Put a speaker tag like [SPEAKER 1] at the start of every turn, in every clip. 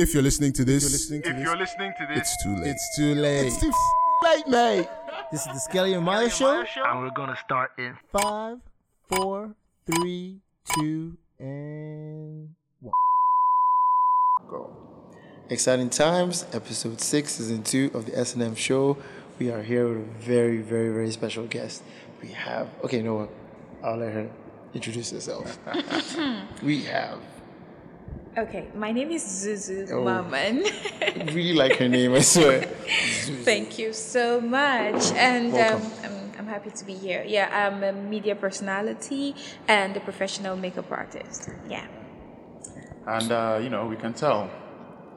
[SPEAKER 1] If you're listening to this,
[SPEAKER 2] If you're listening to this,
[SPEAKER 1] it's too late.
[SPEAKER 3] It's too late.
[SPEAKER 1] It's too late, mate.
[SPEAKER 3] This is the Skelly and Mayo show.
[SPEAKER 2] and we're gonna start in
[SPEAKER 3] Five, four, three, two, and one. Go. Exciting times, episode six, season two of the S&M show. We are here with a very, very, very special guest. We have, okay, you know? I'll let her introduce herself. we have,
[SPEAKER 4] Okay, my name is Zuzu
[SPEAKER 3] Oh.
[SPEAKER 4] Mamman.
[SPEAKER 3] really like her name, I swear.
[SPEAKER 4] Thank you so much. And um, I'm, I'm happy to be here. Yeah, I'm a media personality and a professional makeup artist. Yeah.
[SPEAKER 2] and uh, you know we can tell.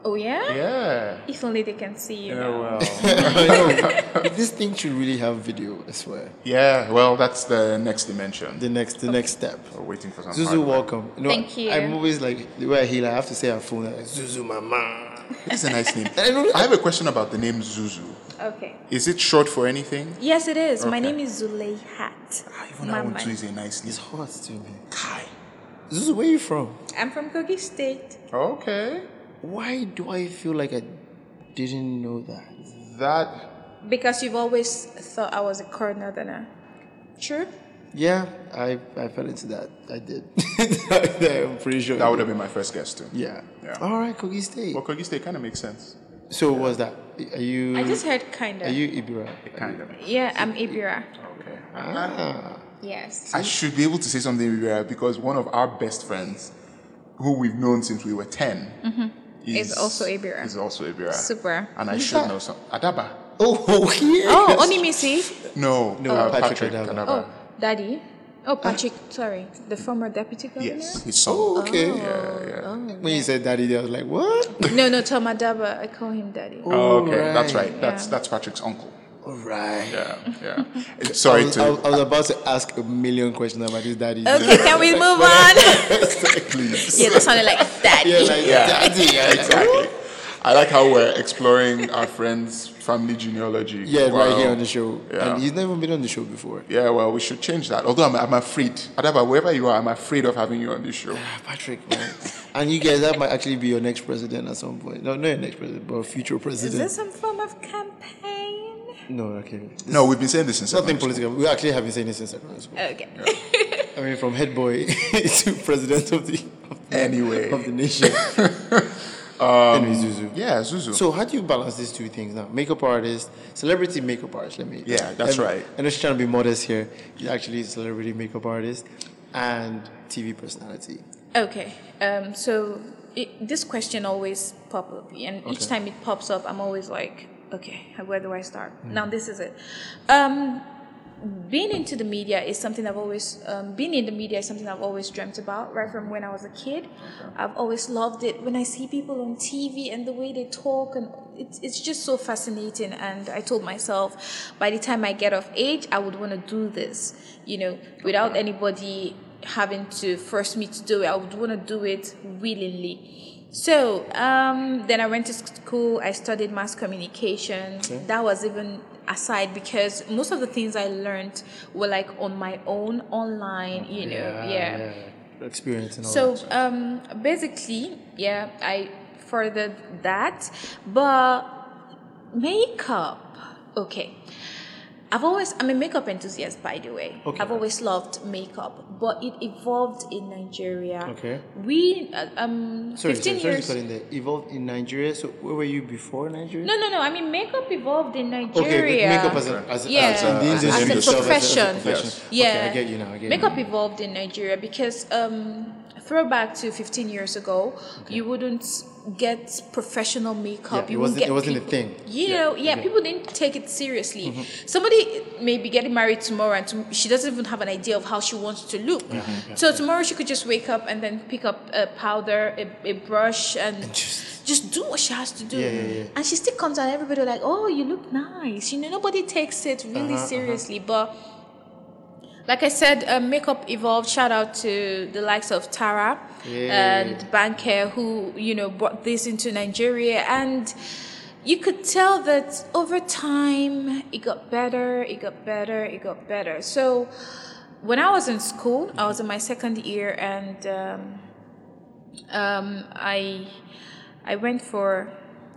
[SPEAKER 4] Oh, yeah?
[SPEAKER 2] Yeah.
[SPEAKER 4] If only they can see you.
[SPEAKER 2] Yeah,
[SPEAKER 4] now.
[SPEAKER 2] well.
[SPEAKER 3] This thing should really have video, I swear.
[SPEAKER 2] yeah. Well, that's the next dimension.
[SPEAKER 3] The next, the next step.
[SPEAKER 2] We're waiting for some.
[SPEAKER 3] Zuzu,
[SPEAKER 2] hardware.
[SPEAKER 3] welcome. You know,
[SPEAKER 4] Thank you.
[SPEAKER 3] I'm always like the way I hear, I have to say her phone like Zuzu, mama.
[SPEAKER 2] It's a nice name.
[SPEAKER 3] I
[SPEAKER 2] have a question about the name Zuzu.
[SPEAKER 4] Okay.
[SPEAKER 2] Is it short for anything?
[SPEAKER 4] Yes, it is. My name is Zuleihat.
[SPEAKER 2] Ah, Even that one
[SPEAKER 4] Mamman.
[SPEAKER 2] too is a nice name.
[SPEAKER 3] It's hot to me.
[SPEAKER 2] Kai.
[SPEAKER 3] Zuzu, where are you from?
[SPEAKER 4] I'm from Kogi State.
[SPEAKER 2] Okay.
[SPEAKER 3] Why do I feel like I didn't know that?
[SPEAKER 2] That.
[SPEAKER 4] Because you've always thought I was a core northerner. True?
[SPEAKER 3] Yeah, I, I fell into that. I did. I'm pretty sure.
[SPEAKER 2] That would have been my first guess too.
[SPEAKER 3] Yeah.
[SPEAKER 2] Yeah.
[SPEAKER 3] All right, Kogi State.
[SPEAKER 2] Well, Kogi State kind of makes sense.
[SPEAKER 3] So what's that? Are you?
[SPEAKER 4] I just heard kinda.
[SPEAKER 3] Are you Ebira?
[SPEAKER 2] Kind of.
[SPEAKER 4] yeah, I'm Ebira.
[SPEAKER 2] Okay.
[SPEAKER 3] Ah.
[SPEAKER 4] Yes.
[SPEAKER 2] I should be able to say something uh, because one of our best friends, who we've known since we were 10,
[SPEAKER 4] Mm-hmm. Is also Ebira.
[SPEAKER 2] Is also Ebira.
[SPEAKER 4] Super.
[SPEAKER 2] And I should
[SPEAKER 3] that?
[SPEAKER 2] know some. Adaba.
[SPEAKER 3] Oh, oh yes.
[SPEAKER 4] Oh, Onimisi.
[SPEAKER 2] No,
[SPEAKER 3] No,
[SPEAKER 2] uh,
[SPEAKER 3] Patrick
[SPEAKER 2] Patrick,
[SPEAKER 3] Adaba.
[SPEAKER 2] Adaba.
[SPEAKER 4] Oh, Daddy. Oh, Patrick. Sorry, the former deputy governor.
[SPEAKER 2] Yes, his son.
[SPEAKER 3] Oh, okay.
[SPEAKER 2] Yeah, yeah.
[SPEAKER 3] When you said daddy, I was like, what?
[SPEAKER 4] No, no, Tom Adaba. I call him Daddy.
[SPEAKER 2] Oh, okay, that's
[SPEAKER 3] right.
[SPEAKER 2] right. That's
[SPEAKER 4] Yeah.
[SPEAKER 2] that's Patrick's uncle.
[SPEAKER 3] All right.
[SPEAKER 2] Yeah, yeah. Sorry
[SPEAKER 3] I, was,
[SPEAKER 2] to.
[SPEAKER 3] I was about to ask a million questions about his daddy.
[SPEAKER 4] Okay, can we move on?
[SPEAKER 2] Please.
[SPEAKER 4] yeah, that sounded like Daddy.
[SPEAKER 3] Yeah, like
[SPEAKER 2] Yeah.
[SPEAKER 3] daddy. Yeah,
[SPEAKER 2] Exactly. I like how we're exploring our friend's family genealogy.
[SPEAKER 3] Yeah, right here on the show.
[SPEAKER 2] Yeah.
[SPEAKER 3] And he's never been on the show before.
[SPEAKER 2] Yeah, well, we should change that. Although I'm, I'm afraid, Adaba, wherever you are, I'm afraid of having you on this show.
[SPEAKER 3] Ah, Patrick, man. and you guys, that might actually be your next president at some point. No, not your next president, but future president.
[SPEAKER 4] Is
[SPEAKER 3] president.
[SPEAKER 4] this some form of campaign?
[SPEAKER 3] No, okay. This
[SPEAKER 2] No, we've been saying this since
[SPEAKER 3] Nothing
[SPEAKER 2] secondary
[SPEAKER 3] political. We actually have been saying this since secondary school.
[SPEAKER 4] Okay.
[SPEAKER 3] I mean, from head boy to president of the, of the,
[SPEAKER 2] Anyway.
[SPEAKER 3] of the nation. anyway, Zuzu.
[SPEAKER 2] Yeah, Zuzu.
[SPEAKER 3] So how do you balance these two things now? Makeup artist, celebrity makeup artist. Let me.
[SPEAKER 2] Yeah, that's
[SPEAKER 3] Um,
[SPEAKER 2] right.
[SPEAKER 3] I know she's trying to be modest here. She's actually a celebrity makeup artist and TV personality.
[SPEAKER 4] Okay. Um, so it, this question always pops up, and each time it pops up, I'm always like, okay, where do I start?
[SPEAKER 3] Hmm.
[SPEAKER 4] Now this is it. Um, being into the media is something I've always um, being in the media is something I've always dreamt about right from when I was a kid. I've always loved it when I see people on TV and the way they talk and it's it's just so fascinating. And I told myself by the time I get of age, I would want to do this, you know, without anybody having to force me to do it. I would want to do it willingly. So um, then I went to school. I studied mass communication. That was even aside because most of the things I learned were like on my own, online. You know, yeah.
[SPEAKER 3] Experience and all
[SPEAKER 4] So
[SPEAKER 3] that.
[SPEAKER 4] um, basically, yeah, I furthered that, but makeup. Okay, I've always I'm a makeup enthusiast, by the way.
[SPEAKER 3] Okay.
[SPEAKER 4] I've always loved makeup, but it evolved in Nigeria.
[SPEAKER 3] Okay.
[SPEAKER 4] We uh, um
[SPEAKER 3] Sorry,
[SPEAKER 4] fifteen
[SPEAKER 3] sorry,
[SPEAKER 4] years.
[SPEAKER 3] sorry to cut in there. Evolved in Nigeria. So where were you before Nigeria?
[SPEAKER 4] No, no, no. I mean, makeup evolved in Nigeria.
[SPEAKER 3] but makeup as a, as a,
[SPEAKER 4] Yeah,
[SPEAKER 3] as in the
[SPEAKER 4] as
[SPEAKER 3] industry
[SPEAKER 4] a profession.
[SPEAKER 3] profession.
[SPEAKER 2] Yes.
[SPEAKER 4] Yeah,
[SPEAKER 3] Okay, I get you now. I get
[SPEAKER 4] makeup
[SPEAKER 3] you.
[SPEAKER 4] evolved in Nigeria because um, throwback to 15 years ago, you wouldn't get professional makeup.
[SPEAKER 3] Yeah, it wasn't- it wasn't a thing.
[SPEAKER 4] You
[SPEAKER 3] Yeah,
[SPEAKER 4] know, yeah,
[SPEAKER 3] okay.
[SPEAKER 4] people didn't take it seriously. Mm-hmm. Somebody may be getting married tomorrow, and to, she doesn't even have an idea of how she wants to look. Mm-hmm, so tomorrow she could just wake up and then pick up a powder, a, a brush, and.
[SPEAKER 3] just-
[SPEAKER 4] just do what she has to do,
[SPEAKER 3] Yeah, yeah, yeah.
[SPEAKER 4] and she still comes out. Everybody like, "Oh, you look nice." You know, nobody takes it really
[SPEAKER 3] Uh-huh, uh-huh.
[SPEAKER 4] seriously, but like I said, uh, makeup evolved. Shout out to the likes of Tara and Banke, who you know brought this into Nigeria, and you could tell that over time it got better, it got better, it got better. So when I was in school, I was in my second year, and um, um, I I went for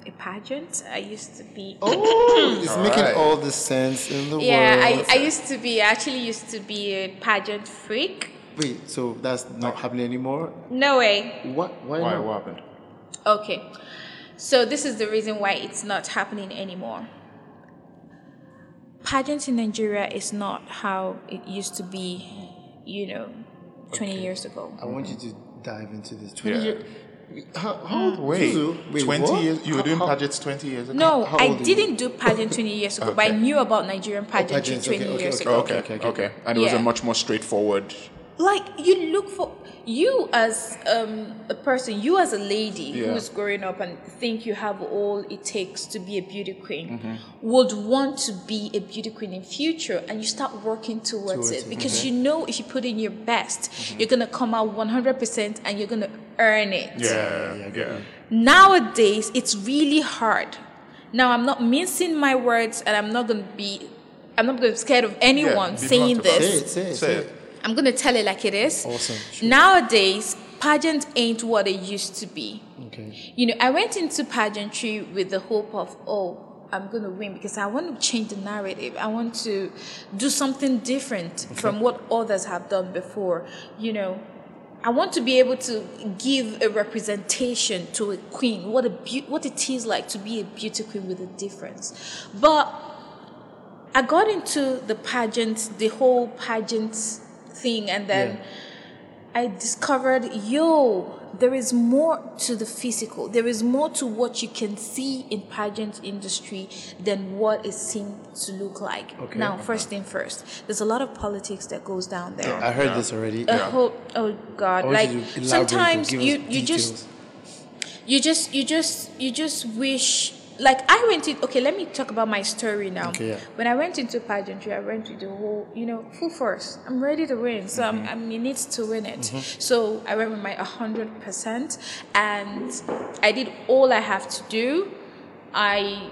[SPEAKER 4] a pageant. I used to be.
[SPEAKER 3] Oh, it's making
[SPEAKER 2] Alright.
[SPEAKER 3] all the sense in the
[SPEAKER 4] Yeah,
[SPEAKER 3] world.
[SPEAKER 4] I, I used to be. I actually used to be a pageant freak.
[SPEAKER 3] Wait, so that's not happening anymore?
[SPEAKER 4] No way.
[SPEAKER 3] What? Why,
[SPEAKER 2] Why?
[SPEAKER 3] not?
[SPEAKER 2] What happened?
[SPEAKER 4] Okay. So this is the reason why it's not happening anymore. Pageants in Nigeria is not how it used to be, you know, 20 years ago.
[SPEAKER 3] I want you to dive into this. 20
[SPEAKER 2] Yeah.
[SPEAKER 3] years. How, how hmm. old?
[SPEAKER 2] Wait,
[SPEAKER 3] Zuzu? Wait,
[SPEAKER 2] 20
[SPEAKER 3] what?
[SPEAKER 2] years? You were
[SPEAKER 3] How-
[SPEAKER 2] doing
[SPEAKER 3] how-
[SPEAKER 2] pageants 20 years ago?
[SPEAKER 4] No,
[SPEAKER 3] how
[SPEAKER 4] I
[SPEAKER 3] old are you?
[SPEAKER 4] didn't do pageant 20 years ago, but I knew about Nigerian pageantry oh,
[SPEAKER 3] pageants,
[SPEAKER 4] 20
[SPEAKER 3] okay, okay,
[SPEAKER 4] years
[SPEAKER 3] okay.
[SPEAKER 4] ago.
[SPEAKER 2] Oh, okay,
[SPEAKER 3] Okay,
[SPEAKER 2] okay,
[SPEAKER 3] okay,
[SPEAKER 2] okay. And it was a much more straightforward.
[SPEAKER 4] Like you look for you as um, a person you as a lady
[SPEAKER 2] Yeah.
[SPEAKER 4] who's growing up and think you have all it takes to be a beauty queen
[SPEAKER 2] Mm-hmm.
[SPEAKER 4] would want to be a beauty queen in future and you start working towards,
[SPEAKER 3] Towards
[SPEAKER 4] it
[SPEAKER 3] it,
[SPEAKER 4] because
[SPEAKER 3] okay.
[SPEAKER 4] you know if you put in your best
[SPEAKER 2] Mm-hmm.
[SPEAKER 4] you're gonna come out 100% and you're gonna earn it
[SPEAKER 2] Yeah,
[SPEAKER 3] I
[SPEAKER 2] yeah.
[SPEAKER 4] nowadays it's really hard now i'm not mincing my words and i'm not gonna be i'm not gonna be scared of anyone
[SPEAKER 2] be
[SPEAKER 4] saying this
[SPEAKER 3] Say it, say it,
[SPEAKER 2] Say
[SPEAKER 3] say
[SPEAKER 2] it.
[SPEAKER 4] I'm gonna tell it like it is.
[SPEAKER 3] Awesome. Sure.
[SPEAKER 4] Nowadays, pageant ain't what it used to be.
[SPEAKER 3] Okay.
[SPEAKER 4] You know, I went into pageantry with the hope of, oh, I'm gonna win because I want to change the narrative. I want to do something different from what others have done before. You know, I want to be able to give a representation to a queen, what a beau- what it is like to be a beauty queen with a difference. But I got into the pageant, the whole pageant thing, and then
[SPEAKER 3] Yeah.
[SPEAKER 4] I discovered, yo, there is more to the physical. There is more to what you can see in pageant industry than what it seems to look like.
[SPEAKER 3] Okay.
[SPEAKER 4] Now, first thing first, there's a lot of politics that goes down there.
[SPEAKER 3] I heard
[SPEAKER 2] Yeah.
[SPEAKER 3] this already.
[SPEAKER 4] A whole, oh God,
[SPEAKER 3] I
[SPEAKER 4] like
[SPEAKER 3] you
[SPEAKER 4] sometimes
[SPEAKER 3] give
[SPEAKER 4] you you just you just you just you just wish like I went in okay let me talk about my story now
[SPEAKER 3] Okay, yeah.
[SPEAKER 4] when I went into pageantry I went with the whole you know full force I'm ready to win so
[SPEAKER 3] Mm-hmm.
[SPEAKER 4] I'm, I'm in it to win it so I went with my 100% and I did all I have to do I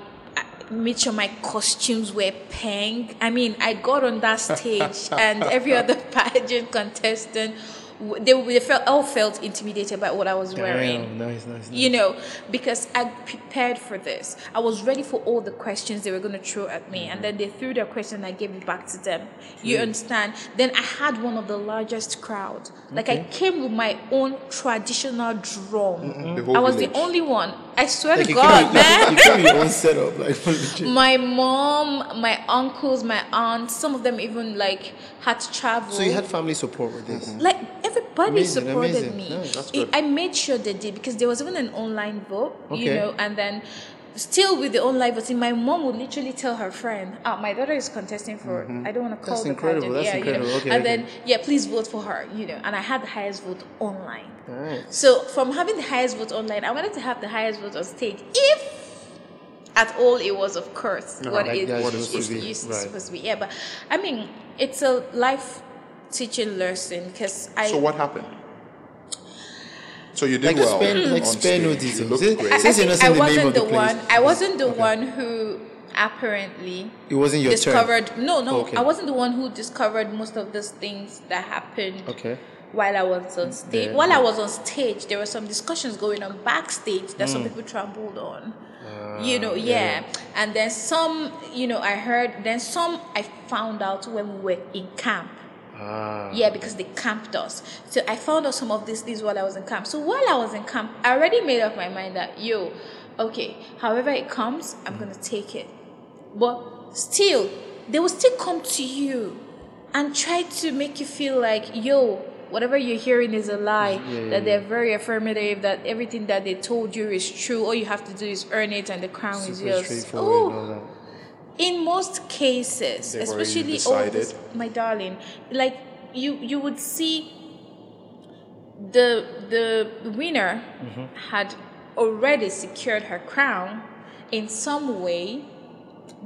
[SPEAKER 4] made sure my costumes were pink. I mean, I got on that stage, and every other pageant contestant, they, they felt all felt intimidated by what I was wearing
[SPEAKER 3] Damn, nice, nice, nice.
[SPEAKER 4] you know, because I prepared for this. I was ready for all the questions they were going to throw at me, and then they threw their question, and I gave it back to them. You understand? Then I had one of the largest crowd. Like I came with my own traditional drum.
[SPEAKER 2] The whole
[SPEAKER 4] I was
[SPEAKER 2] village.
[SPEAKER 4] the only one. I swear
[SPEAKER 3] Like
[SPEAKER 4] to God, man.
[SPEAKER 3] you, you came with your own setup, like legit.
[SPEAKER 4] My mom, my uncles, my aunts, some of them even like had to travel.
[SPEAKER 3] So you had family support with this. Mm-hmm.
[SPEAKER 4] Like everybody
[SPEAKER 3] Amazing,
[SPEAKER 4] supported
[SPEAKER 3] amazing.
[SPEAKER 4] me. It- I made sure they did because there was even an online vote, you know, and then still with the own online voting, my mom would literally tell her friend, "Ah, my daughter is contesting for. I don't want to call
[SPEAKER 3] That's
[SPEAKER 4] the
[SPEAKER 3] incredible,
[SPEAKER 4] pageant,
[SPEAKER 3] that's
[SPEAKER 4] yeah,
[SPEAKER 3] incredible.
[SPEAKER 4] you know,
[SPEAKER 3] Okay,
[SPEAKER 4] and
[SPEAKER 3] okay.
[SPEAKER 4] then yeah, please vote for her, you know." And I had the highest vote online. So from having the highest vote online, I wanted to have the highest vote on stage, if at all it was, of course, what
[SPEAKER 3] like
[SPEAKER 4] it
[SPEAKER 3] that's
[SPEAKER 4] is
[SPEAKER 3] supposed to be,
[SPEAKER 4] used
[SPEAKER 3] right.
[SPEAKER 4] supposed to be. Yeah, but I mean, it's a life teaching lesson because I.
[SPEAKER 2] So what happened? So you did
[SPEAKER 3] Like,
[SPEAKER 2] well.
[SPEAKER 3] spare- like,
[SPEAKER 2] on
[SPEAKER 3] spare no
[SPEAKER 2] stage. You
[SPEAKER 3] details.
[SPEAKER 2] great.
[SPEAKER 4] I, I
[SPEAKER 3] Since you're
[SPEAKER 4] think
[SPEAKER 3] not
[SPEAKER 4] I
[SPEAKER 3] saying the name
[SPEAKER 4] wasn't
[SPEAKER 3] of the
[SPEAKER 4] the
[SPEAKER 3] place.
[SPEAKER 4] one. I wasn't the one who apparently
[SPEAKER 3] It wasn't your turn.
[SPEAKER 4] discovered. No, no,
[SPEAKER 3] Okay.
[SPEAKER 4] I wasn't the one who discovered most of these things that happened.
[SPEAKER 3] Okay.
[SPEAKER 4] While I was on stage,
[SPEAKER 3] Yeah.
[SPEAKER 4] while I was on stage, there were some discussions going on backstage that
[SPEAKER 3] Mm.
[SPEAKER 4] some people trampled on.
[SPEAKER 3] Ah,
[SPEAKER 4] you know, yeah. And then some, you know, I heard. Then some I found out when we were in camp.
[SPEAKER 3] Ah.
[SPEAKER 4] Yeah, because they camped us. So I found out some of these things while I was in camp. So while I was in camp, I already made up my mind that yo, okay, however it comes, I'm gonna take it. But still, they will still come to you and try to make you feel like yo, whatever you're hearing is a lie. that they're very affirmative. That everything that they told you is true. All you have to do is earn it, and the crown is yours. Oh. In most cases
[SPEAKER 2] They've
[SPEAKER 4] especially all this, my darling like you you would see the the winner
[SPEAKER 3] Mm-hmm.
[SPEAKER 4] had already secured her crown in some way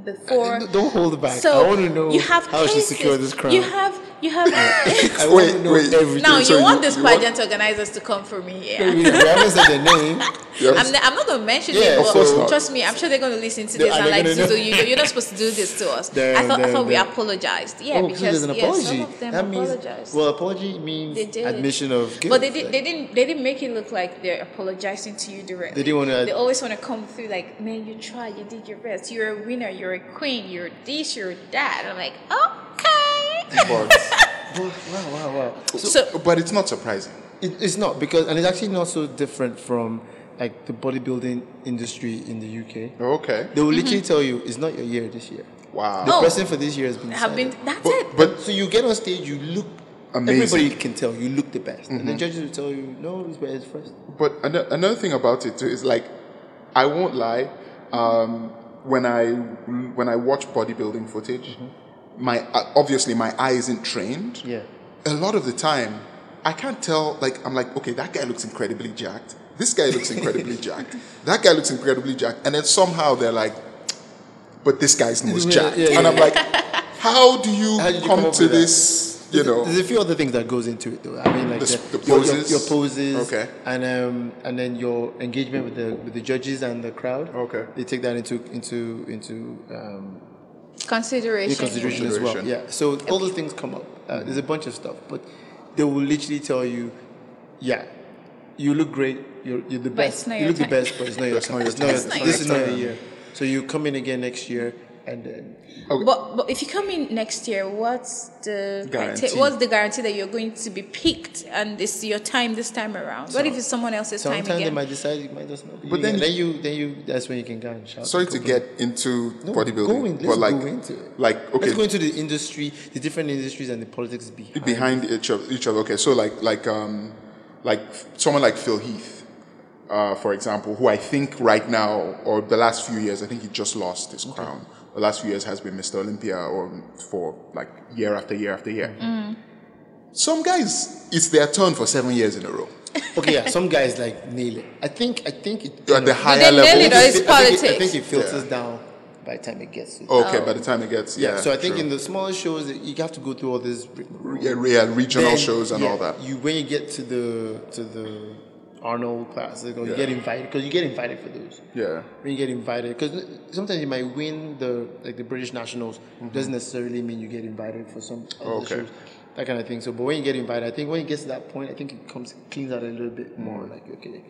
[SPEAKER 4] before
[SPEAKER 3] Don't hold it back.
[SPEAKER 4] so
[SPEAKER 3] I want to know
[SPEAKER 4] you have
[SPEAKER 3] how she secured this crown.
[SPEAKER 4] You have you have.
[SPEAKER 3] I want
[SPEAKER 2] Wait,
[SPEAKER 3] to know
[SPEAKER 2] wait.
[SPEAKER 3] everything.
[SPEAKER 4] now
[SPEAKER 2] So
[SPEAKER 4] you
[SPEAKER 2] you-
[SPEAKER 4] want this
[SPEAKER 2] you want-
[SPEAKER 4] pageant organizers to come for me,
[SPEAKER 3] we, we
[SPEAKER 4] yeah.
[SPEAKER 3] haven't said their name.
[SPEAKER 2] Yes.
[SPEAKER 4] I'm, I'm not gonna mention
[SPEAKER 3] Yeah,
[SPEAKER 4] it,
[SPEAKER 3] of
[SPEAKER 4] but
[SPEAKER 2] course not.
[SPEAKER 4] trust me, I'm sure they're gonna listen to this
[SPEAKER 3] are
[SPEAKER 4] and like, so you, you're not supposed to do this to us.
[SPEAKER 3] Then-
[SPEAKER 4] I thought, I thought we apologized, yeah,
[SPEAKER 3] oh, so
[SPEAKER 4] because
[SPEAKER 3] there's an
[SPEAKER 4] yeah,
[SPEAKER 3] apology.
[SPEAKER 4] some of them
[SPEAKER 3] that means
[SPEAKER 4] apologized.
[SPEAKER 3] well, apology means admission of guilt.
[SPEAKER 4] But they did.
[SPEAKER 3] Like,
[SPEAKER 4] They didn't. They didn't make it look like they're apologizing to you directly.
[SPEAKER 3] They didn't wanna-
[SPEAKER 4] They always want to come through like, man, you tried. You did your best. You're a winner. You're a queen. You're this. You're that. I'm like, okay.
[SPEAKER 2] But,
[SPEAKER 3] wow, wow, wow.
[SPEAKER 4] So
[SPEAKER 2] but it's not surprising.
[SPEAKER 3] It, it's not because, and it's actually not so different from like the bodybuilding industry in the UK.
[SPEAKER 2] Okay.
[SPEAKER 3] They will literally mm-hmm. tell you it's not your year this year.
[SPEAKER 2] Wow.
[SPEAKER 3] The
[SPEAKER 4] Oh.
[SPEAKER 3] person for this year has been.
[SPEAKER 4] have been. That's
[SPEAKER 2] But,
[SPEAKER 4] it.
[SPEAKER 2] but
[SPEAKER 3] So you get on stage, you look.
[SPEAKER 2] Amazing.
[SPEAKER 3] Everybody can tell you look the best, and the mm-hmm. judges will tell you no, this guy is first.
[SPEAKER 2] But ano- another thing about it too is like, I won't lie. Um, when I when I watch bodybuilding footage, mm-hmm. My uh, obviously my eye isn't trained.
[SPEAKER 3] Yeah.
[SPEAKER 2] A lot of the time, I can't tell. Like I'm like, okay, that guy looks incredibly jacked. This guy looks incredibly jacked. That guy looks incredibly jacked. And then somehow they're like, but this guy's nose
[SPEAKER 3] Yeah,
[SPEAKER 2] jacked.
[SPEAKER 3] yeah,
[SPEAKER 2] and I'm like, how do you,
[SPEAKER 3] How you
[SPEAKER 2] come,
[SPEAKER 3] come
[SPEAKER 2] to
[SPEAKER 3] with that?
[SPEAKER 2] this? You know,
[SPEAKER 3] There's a few other things that goes into it, though. I mean, like
[SPEAKER 2] The
[SPEAKER 3] the,
[SPEAKER 2] the
[SPEAKER 3] your- your-
[SPEAKER 2] poses?
[SPEAKER 3] your, poses,
[SPEAKER 2] Okay.
[SPEAKER 3] and um, and then your engagement with the with the judges and the crowd.
[SPEAKER 2] Okay.
[SPEAKER 3] they take that into into into um,
[SPEAKER 4] Consideration.
[SPEAKER 3] in consideration as well. Yeah. So all those things come up. Uh, there's a bunch of stuff, but they will literally tell you, yeah, you look great. You're, you're the
[SPEAKER 4] But
[SPEAKER 3] best. you
[SPEAKER 4] your
[SPEAKER 3] look the best, but it's not your
[SPEAKER 2] That's
[SPEAKER 3] time.
[SPEAKER 2] not
[SPEAKER 3] It's not
[SPEAKER 2] time. It's
[SPEAKER 4] not
[SPEAKER 3] this is not
[SPEAKER 2] time.
[SPEAKER 3] your year. So you come in again next year, and then
[SPEAKER 4] But but if you come in next year, what's the
[SPEAKER 2] Guarantee.
[SPEAKER 4] criteria- what's the guarantee that you're going to be picked and it's your time this time around? what if it's someone else's time
[SPEAKER 3] sometimes they might decide it might just not be.
[SPEAKER 2] But
[SPEAKER 3] you
[SPEAKER 2] then-
[SPEAKER 3] then you then you that's when you can go and shout.
[SPEAKER 2] sorry to
[SPEAKER 3] complain.
[SPEAKER 2] get into
[SPEAKER 3] No,
[SPEAKER 2] bodybuilding,
[SPEAKER 3] Go in,
[SPEAKER 2] but like,
[SPEAKER 3] go into it.
[SPEAKER 2] like okay,
[SPEAKER 3] Let's go into the industry, the different industries and the politics behind.
[SPEAKER 2] behind each of each other. Okay, so like like um like someone like Phil Heath, uh, for example, who I think right now or the last few years, I think he just lost his crown. The last few years has been Mr. Olympia or for like year after year after year. Mm. Some guys, it's their turn for seven years in a row.
[SPEAKER 3] Okay, yeah, some guys like nail it. I think I think it.
[SPEAKER 2] At
[SPEAKER 3] you
[SPEAKER 2] the higher
[SPEAKER 4] they nail
[SPEAKER 2] level.
[SPEAKER 4] it or it's
[SPEAKER 3] I think it- I think it filters
[SPEAKER 2] Yeah.
[SPEAKER 3] down by the time it gets. To
[SPEAKER 2] Okay, oh. by the time it gets
[SPEAKER 3] yeah,
[SPEAKER 2] yeah.
[SPEAKER 3] so I think
[SPEAKER 2] true.
[SPEAKER 3] in the smaller shows you have to go through all this.
[SPEAKER 2] yeah, yeah, regional
[SPEAKER 3] Then,
[SPEAKER 2] shows and
[SPEAKER 3] yeah,
[SPEAKER 2] all that.
[SPEAKER 3] You when you get to the to the Arnold class, you, know, you get invited because you get invited for those.
[SPEAKER 2] Yeah.
[SPEAKER 3] When you get invited, because sometimes you might win the like the British nationals, doesn't necessarily mean you get invited for some other
[SPEAKER 2] Mm-hmm. Okay.
[SPEAKER 3] shows, that kind of thing. So, but when you get invited, I think when it gets to that point, I think it comes cleans out a little bit more.
[SPEAKER 2] Mm.
[SPEAKER 3] Like okay,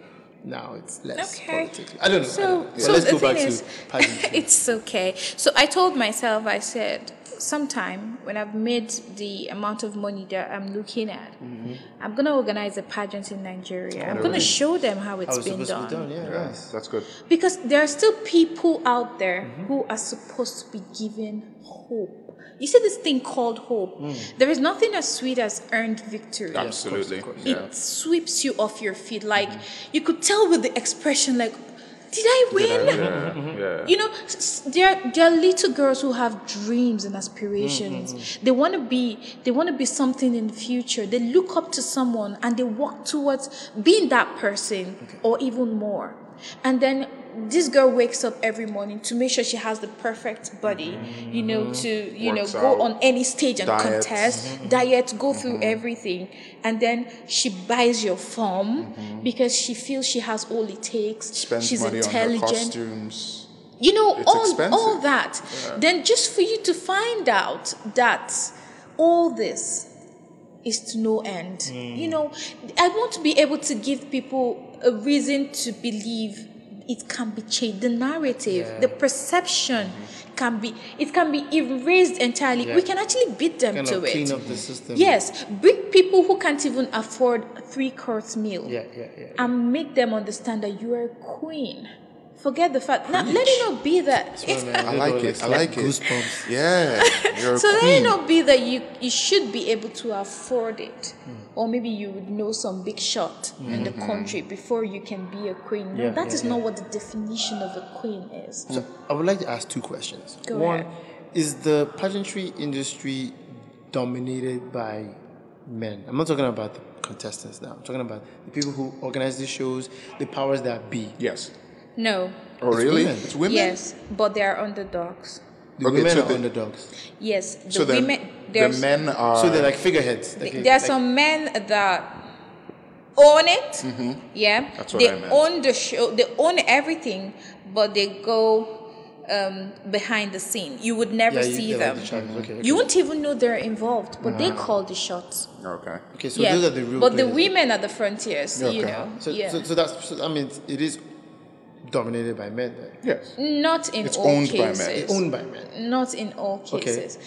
[SPEAKER 3] now it's less
[SPEAKER 4] Okay.
[SPEAKER 3] politics. I don't know. I
[SPEAKER 4] So,
[SPEAKER 3] don't know. But
[SPEAKER 4] so
[SPEAKER 3] let's go back
[SPEAKER 4] thing
[SPEAKER 3] to pageantry.
[SPEAKER 4] it's okay. So I told myself, I said, sometime when I've made the amount of money that I'm looking at,
[SPEAKER 3] Mm-hmm.
[SPEAKER 4] I'm gonna organize a pageant in Nigeria. I'm gonna show them how it's
[SPEAKER 3] How it's
[SPEAKER 4] been done.
[SPEAKER 3] to be done. Yeah, nice.
[SPEAKER 2] That's good.
[SPEAKER 4] Because there are still people out there
[SPEAKER 3] Mm-hmm.
[SPEAKER 4] who are supposed to be given hope. You see this thing called hope.
[SPEAKER 3] Mm.
[SPEAKER 4] There is nothing as sweet as earned victory.
[SPEAKER 2] Absolutely.
[SPEAKER 3] course.
[SPEAKER 2] Yeah.
[SPEAKER 4] It sweeps you off your feet. Like
[SPEAKER 3] Mm-hmm.
[SPEAKER 4] you could tell with the expression, like, did I win?
[SPEAKER 2] Yeah. yeah.
[SPEAKER 4] You know, there there are little girls who have dreams and aspirations.
[SPEAKER 3] Mm-hmm.
[SPEAKER 4] They want to be they want to be something in the future. They look up to someone and they walk towards being that person or even more. And then this girl wakes up every morning to make sure she has the perfect body, you know, mm-hmm. to you
[SPEAKER 2] Works
[SPEAKER 4] know go
[SPEAKER 2] out.
[SPEAKER 4] on any stage and
[SPEAKER 2] Diets.
[SPEAKER 4] contest, mm-hmm. diet, go through mm-hmm. everything, and then she buys your form because she feels she has all it takes.
[SPEAKER 2] Spends
[SPEAKER 4] She's
[SPEAKER 2] money on her
[SPEAKER 4] intelligent
[SPEAKER 2] costumes.
[SPEAKER 4] you know
[SPEAKER 2] It's
[SPEAKER 4] all,
[SPEAKER 2] expensive.
[SPEAKER 4] all that then just for you to find out that all this is to no end
[SPEAKER 2] Hmm.
[SPEAKER 4] you know i want to be able to give people a reason to believe it can be changed the narrative the perception mm-hmm. can be it can be erased entirely
[SPEAKER 3] Yeah.
[SPEAKER 4] we can actually beat them
[SPEAKER 3] kind
[SPEAKER 4] to it
[SPEAKER 3] clean up the system.
[SPEAKER 4] yes bring people who can't even afford three course meal
[SPEAKER 3] Yeah, yeah, yeah.
[SPEAKER 4] and make them understand that you are a queen. Forget the fact. Now, let it not be that.
[SPEAKER 3] Man,
[SPEAKER 2] I like it. I like it.
[SPEAKER 3] Goosebumps.
[SPEAKER 2] Yeah. You're a
[SPEAKER 4] so let it not be that you you should be able to afford it,
[SPEAKER 3] Hmm.
[SPEAKER 4] or maybe you would know some big shot in the country before you can be a queen. No,
[SPEAKER 3] Yeah,
[SPEAKER 4] that
[SPEAKER 3] yeah,
[SPEAKER 4] is
[SPEAKER 3] yeah.
[SPEAKER 4] not what the definition of a queen is.
[SPEAKER 3] So I would like to ask two questions.
[SPEAKER 4] Go
[SPEAKER 3] One,
[SPEAKER 4] ahead.
[SPEAKER 3] is the pageantry industry dominated by men? I'm not talking about the contestants now. I'm talking about the people who organize these shows, the powers that be.
[SPEAKER 2] Yes.
[SPEAKER 4] No.
[SPEAKER 2] Oh, really?
[SPEAKER 3] women.
[SPEAKER 2] It's women?
[SPEAKER 4] Yes, but they are underdogs.
[SPEAKER 3] The
[SPEAKER 2] Okay,
[SPEAKER 3] women
[SPEAKER 2] so
[SPEAKER 3] are
[SPEAKER 2] the-
[SPEAKER 3] underdogs.
[SPEAKER 4] Yes, the
[SPEAKER 2] So
[SPEAKER 4] women.
[SPEAKER 2] the men are.
[SPEAKER 3] So they're like figureheads. Like,
[SPEAKER 4] there are
[SPEAKER 3] like-
[SPEAKER 4] some men that own it. Yeah,
[SPEAKER 2] Mm-hmm. That's what
[SPEAKER 4] they
[SPEAKER 2] I meant.
[SPEAKER 4] own the show. They own everything, but they go um, behind the scene. You would never
[SPEAKER 3] Yeah, you-
[SPEAKER 4] see
[SPEAKER 3] they're like
[SPEAKER 4] them.
[SPEAKER 3] the shadows. Okay, okay.
[SPEAKER 4] You won't even know they're involved, but they call the shots.
[SPEAKER 2] Okay.
[SPEAKER 3] Okay, so
[SPEAKER 4] yeah,
[SPEAKER 3] those are the real
[SPEAKER 4] but the women are the frontiers. You know,
[SPEAKER 3] So,
[SPEAKER 4] yeah.
[SPEAKER 3] so, so that's. So, I mean, it is dominated by men. Then.
[SPEAKER 2] Yes.
[SPEAKER 4] not in all cases.
[SPEAKER 2] It's
[SPEAKER 4] all
[SPEAKER 2] owned by men.
[SPEAKER 4] cases.
[SPEAKER 3] Owned by men.
[SPEAKER 4] Not in all
[SPEAKER 3] Okay.
[SPEAKER 4] cases.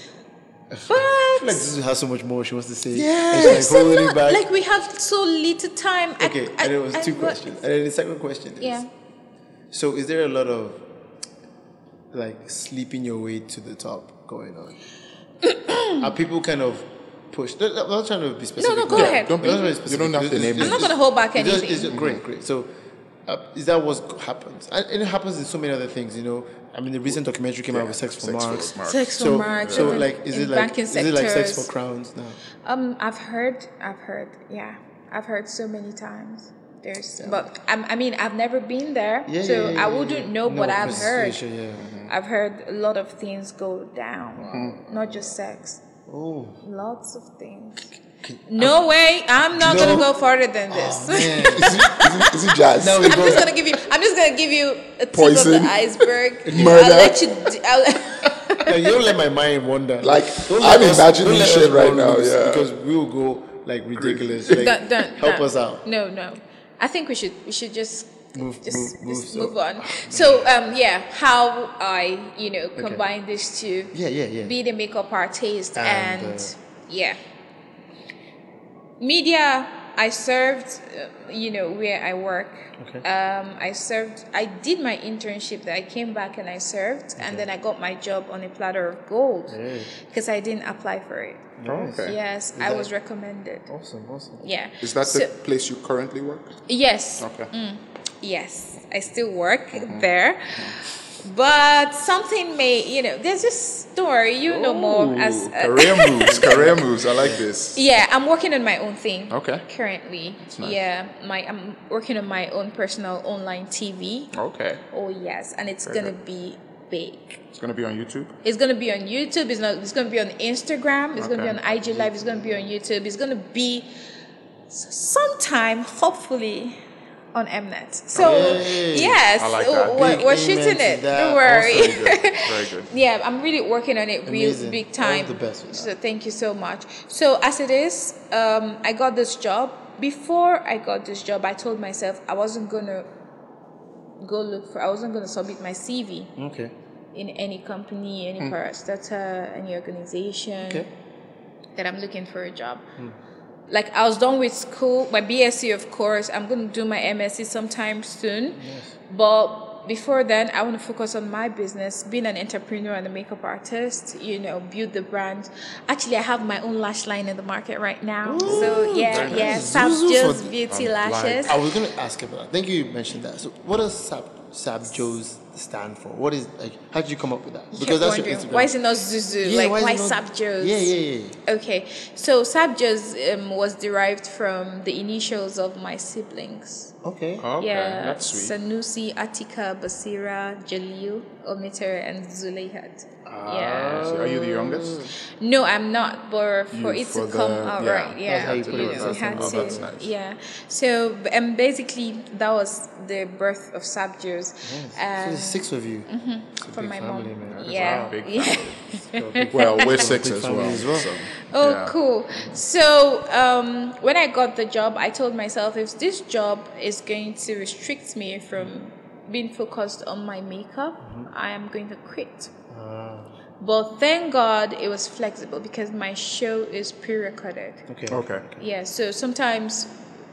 [SPEAKER 3] I feel like this has so much more she wants to say.
[SPEAKER 2] Yes.
[SPEAKER 3] And she's
[SPEAKER 4] so not-
[SPEAKER 3] back.
[SPEAKER 4] like we have so little time.
[SPEAKER 3] Okay,
[SPEAKER 4] I,
[SPEAKER 3] and it was
[SPEAKER 4] I-
[SPEAKER 3] two
[SPEAKER 4] what-
[SPEAKER 3] questions. And then the second question is
[SPEAKER 4] Yeah.
[SPEAKER 3] So is there a lot of like sleeping your way to the top going on? Are people kind of pushed? I'm not trying to be specific.
[SPEAKER 4] no, no, go
[SPEAKER 3] now.
[SPEAKER 4] ahead.
[SPEAKER 2] Don't be-
[SPEAKER 3] I'm not trying to be
[SPEAKER 2] you don't have to name
[SPEAKER 3] it's-
[SPEAKER 4] I'm not gonna hold back
[SPEAKER 3] it's just-
[SPEAKER 4] anything.
[SPEAKER 3] it's- great, great. So uh, is that what happens? And and it happens in so many other things, you know. I mean, the recent documentary came out with Sex for
[SPEAKER 2] Sex
[SPEAKER 3] Marks.
[SPEAKER 2] Marks.
[SPEAKER 4] Sex for
[SPEAKER 3] So,
[SPEAKER 4] marks.
[SPEAKER 3] so
[SPEAKER 4] even
[SPEAKER 3] like, is
[SPEAKER 4] in
[SPEAKER 3] it like,
[SPEAKER 4] banking
[SPEAKER 3] is it like sex for crowns now?
[SPEAKER 4] Um, I've heard, I've heard, yeah, I've heard so many times. There's, but I'm, I mean, I've never been there,
[SPEAKER 3] Yeah,
[SPEAKER 4] so
[SPEAKER 3] yeah, yeah,
[SPEAKER 4] I wouldn't
[SPEAKER 3] yeah.
[SPEAKER 4] know,
[SPEAKER 3] No,
[SPEAKER 4] but I've heard.
[SPEAKER 3] situation, yeah.
[SPEAKER 4] I've heard a lot of things go down, not just sex,
[SPEAKER 3] Oh,
[SPEAKER 4] lots of things.
[SPEAKER 3] Can-
[SPEAKER 4] No way, I'm not
[SPEAKER 3] No.
[SPEAKER 4] gonna go further than this.
[SPEAKER 3] man.
[SPEAKER 2] Is it, is it, is it jazz?
[SPEAKER 3] Now we
[SPEAKER 4] I'm
[SPEAKER 3] go.
[SPEAKER 4] just gonna give you. I'm just gonna give you a tip of the iceberg.
[SPEAKER 2] Murder.
[SPEAKER 4] I'll let you. d- I'll,
[SPEAKER 3] Now, you don't let my mind wander.
[SPEAKER 2] Like,
[SPEAKER 3] Don't
[SPEAKER 2] I'm
[SPEAKER 3] us-
[SPEAKER 2] imagining shit right now, yeah.
[SPEAKER 3] Because we will go like ridiculous. Like,
[SPEAKER 4] don't, don't,
[SPEAKER 3] help
[SPEAKER 4] don't.
[SPEAKER 3] us out.
[SPEAKER 4] No, no. I think we should. We should just
[SPEAKER 3] Move-
[SPEAKER 4] just,
[SPEAKER 3] move- move,
[SPEAKER 4] just
[SPEAKER 3] so-
[SPEAKER 4] move on. So, um, yeah, how I, you know, combine these two.
[SPEAKER 3] Yeah, yeah, yeah.
[SPEAKER 4] Be the makeup artist
[SPEAKER 3] And,
[SPEAKER 4] and,
[SPEAKER 3] uh,
[SPEAKER 4] yeah, media. I served, uh, you know, where I work.
[SPEAKER 3] Okay.
[SPEAKER 4] Um, I served. I did my internship. There, I came back and I served, and then I got my job on a platter of gold
[SPEAKER 3] Hey.
[SPEAKER 4] because I didn't apply for it.
[SPEAKER 2] Okay.
[SPEAKER 4] Yes, I
[SPEAKER 3] that-
[SPEAKER 4] was recommended.
[SPEAKER 3] Awesome, awesome.
[SPEAKER 4] Yeah.
[SPEAKER 2] Is that
[SPEAKER 4] So-
[SPEAKER 2] the place you currently work?
[SPEAKER 4] Yes.
[SPEAKER 2] Okay.
[SPEAKER 4] Yes, I still work
[SPEAKER 2] Mm-hmm.
[SPEAKER 4] there. But something may, you know, there's don't worry, you know more as
[SPEAKER 2] Ooh,
[SPEAKER 4] uh,
[SPEAKER 2] career moves, career moves. I like this.
[SPEAKER 4] yeah, I'm working on my own thing.
[SPEAKER 2] Okay.
[SPEAKER 4] Currently,
[SPEAKER 2] nice.
[SPEAKER 4] yeah, my I'm working on my own personal online TV.
[SPEAKER 2] Okay.
[SPEAKER 4] Oh yes, and it's
[SPEAKER 2] Very
[SPEAKER 4] gonna
[SPEAKER 2] good.
[SPEAKER 4] be big.
[SPEAKER 2] It's gonna be on YouTube.
[SPEAKER 4] It's gonna be on YouTube. It's not. It's gonna be on Instagram. It's gonna be on IG Live. It's gonna be on YouTube. It's gonna be sometime, hopefully, on Mnet. So
[SPEAKER 3] Yay.
[SPEAKER 4] yes,
[SPEAKER 2] like
[SPEAKER 4] we're, we're shooting it. Don't worry.
[SPEAKER 2] Very good. Very good.
[SPEAKER 4] yeah, I'm really working on it real
[SPEAKER 3] Amazing.
[SPEAKER 4] big
[SPEAKER 3] All
[SPEAKER 4] time.
[SPEAKER 3] the best.
[SPEAKER 4] So thank you so much. So as it is, um, I got this job. Before I got this job, I told myself I wasn't gonna go look for. I wasn't gonna submit my CV
[SPEAKER 3] Okay.
[SPEAKER 4] in any company, any hmm. parastatal, uh, any organization
[SPEAKER 3] Okay.
[SPEAKER 4] that I'm looking for a job. Hmm. Like I was done with school, my BSc of course. I'm gonna do my MSc sometime soon. But before then, I want to focus on my business, being an entrepreneur and a makeup artist. You know, build the brand. Actually, I have my own lash line in the market right now. so yeah, yeah,
[SPEAKER 3] nice.
[SPEAKER 4] Sab Joe's Beauty
[SPEAKER 2] Um,
[SPEAKER 4] Lashes.
[SPEAKER 3] I was gonna ask about that. Thank you, you mentioned that. So, what does Sab Sab Joe's stand for? What is like? How did you come up with that?
[SPEAKER 4] Kept wondering,
[SPEAKER 3] Instagram.
[SPEAKER 4] why is it not Zuzu?
[SPEAKER 3] Yeah,
[SPEAKER 4] like
[SPEAKER 3] why is
[SPEAKER 4] why,
[SPEAKER 3] it not-
[SPEAKER 4] Sab
[SPEAKER 3] Yeah, yeah, yeah.
[SPEAKER 4] Okay, so Sabjas um, was derived from the initials of my siblings.
[SPEAKER 3] Okay.
[SPEAKER 2] Okay.
[SPEAKER 4] yeah,
[SPEAKER 2] That's sweet.
[SPEAKER 4] Sanusi, Atika, Basira, Jalil, Omiter, and Zuleihat. Yeah.
[SPEAKER 2] So are you the youngest?
[SPEAKER 4] No, I'm not, but for
[SPEAKER 2] You-
[SPEAKER 4] it
[SPEAKER 2] for
[SPEAKER 4] to come
[SPEAKER 2] the-
[SPEAKER 4] out
[SPEAKER 2] yeah,
[SPEAKER 4] right,
[SPEAKER 3] that's
[SPEAKER 4] yeah,
[SPEAKER 3] how you put
[SPEAKER 4] you
[SPEAKER 3] it.
[SPEAKER 4] know, we had
[SPEAKER 2] how-
[SPEAKER 4] to,
[SPEAKER 2] oh, that's nice.
[SPEAKER 4] yeah. So, and basically, that was the birth of Sabjas,
[SPEAKER 3] So there's six of you.
[SPEAKER 4] Mm-hmm. from my
[SPEAKER 3] family,
[SPEAKER 4] mom.
[SPEAKER 3] man.
[SPEAKER 4] Yeah,
[SPEAKER 2] Big
[SPEAKER 4] yeah.
[SPEAKER 2] family. Well, we're six as well.
[SPEAKER 3] as well.
[SPEAKER 2] so,
[SPEAKER 4] Oh,
[SPEAKER 2] yeah.
[SPEAKER 4] cool. So, um, when I got the job, I told myself if this job is going to restrict me from being focused on my makeup, I am going to quit. But thank God it was flexible because my show is pre recorded.
[SPEAKER 3] okay.
[SPEAKER 2] Okay.
[SPEAKER 4] Yeah, so sometimes,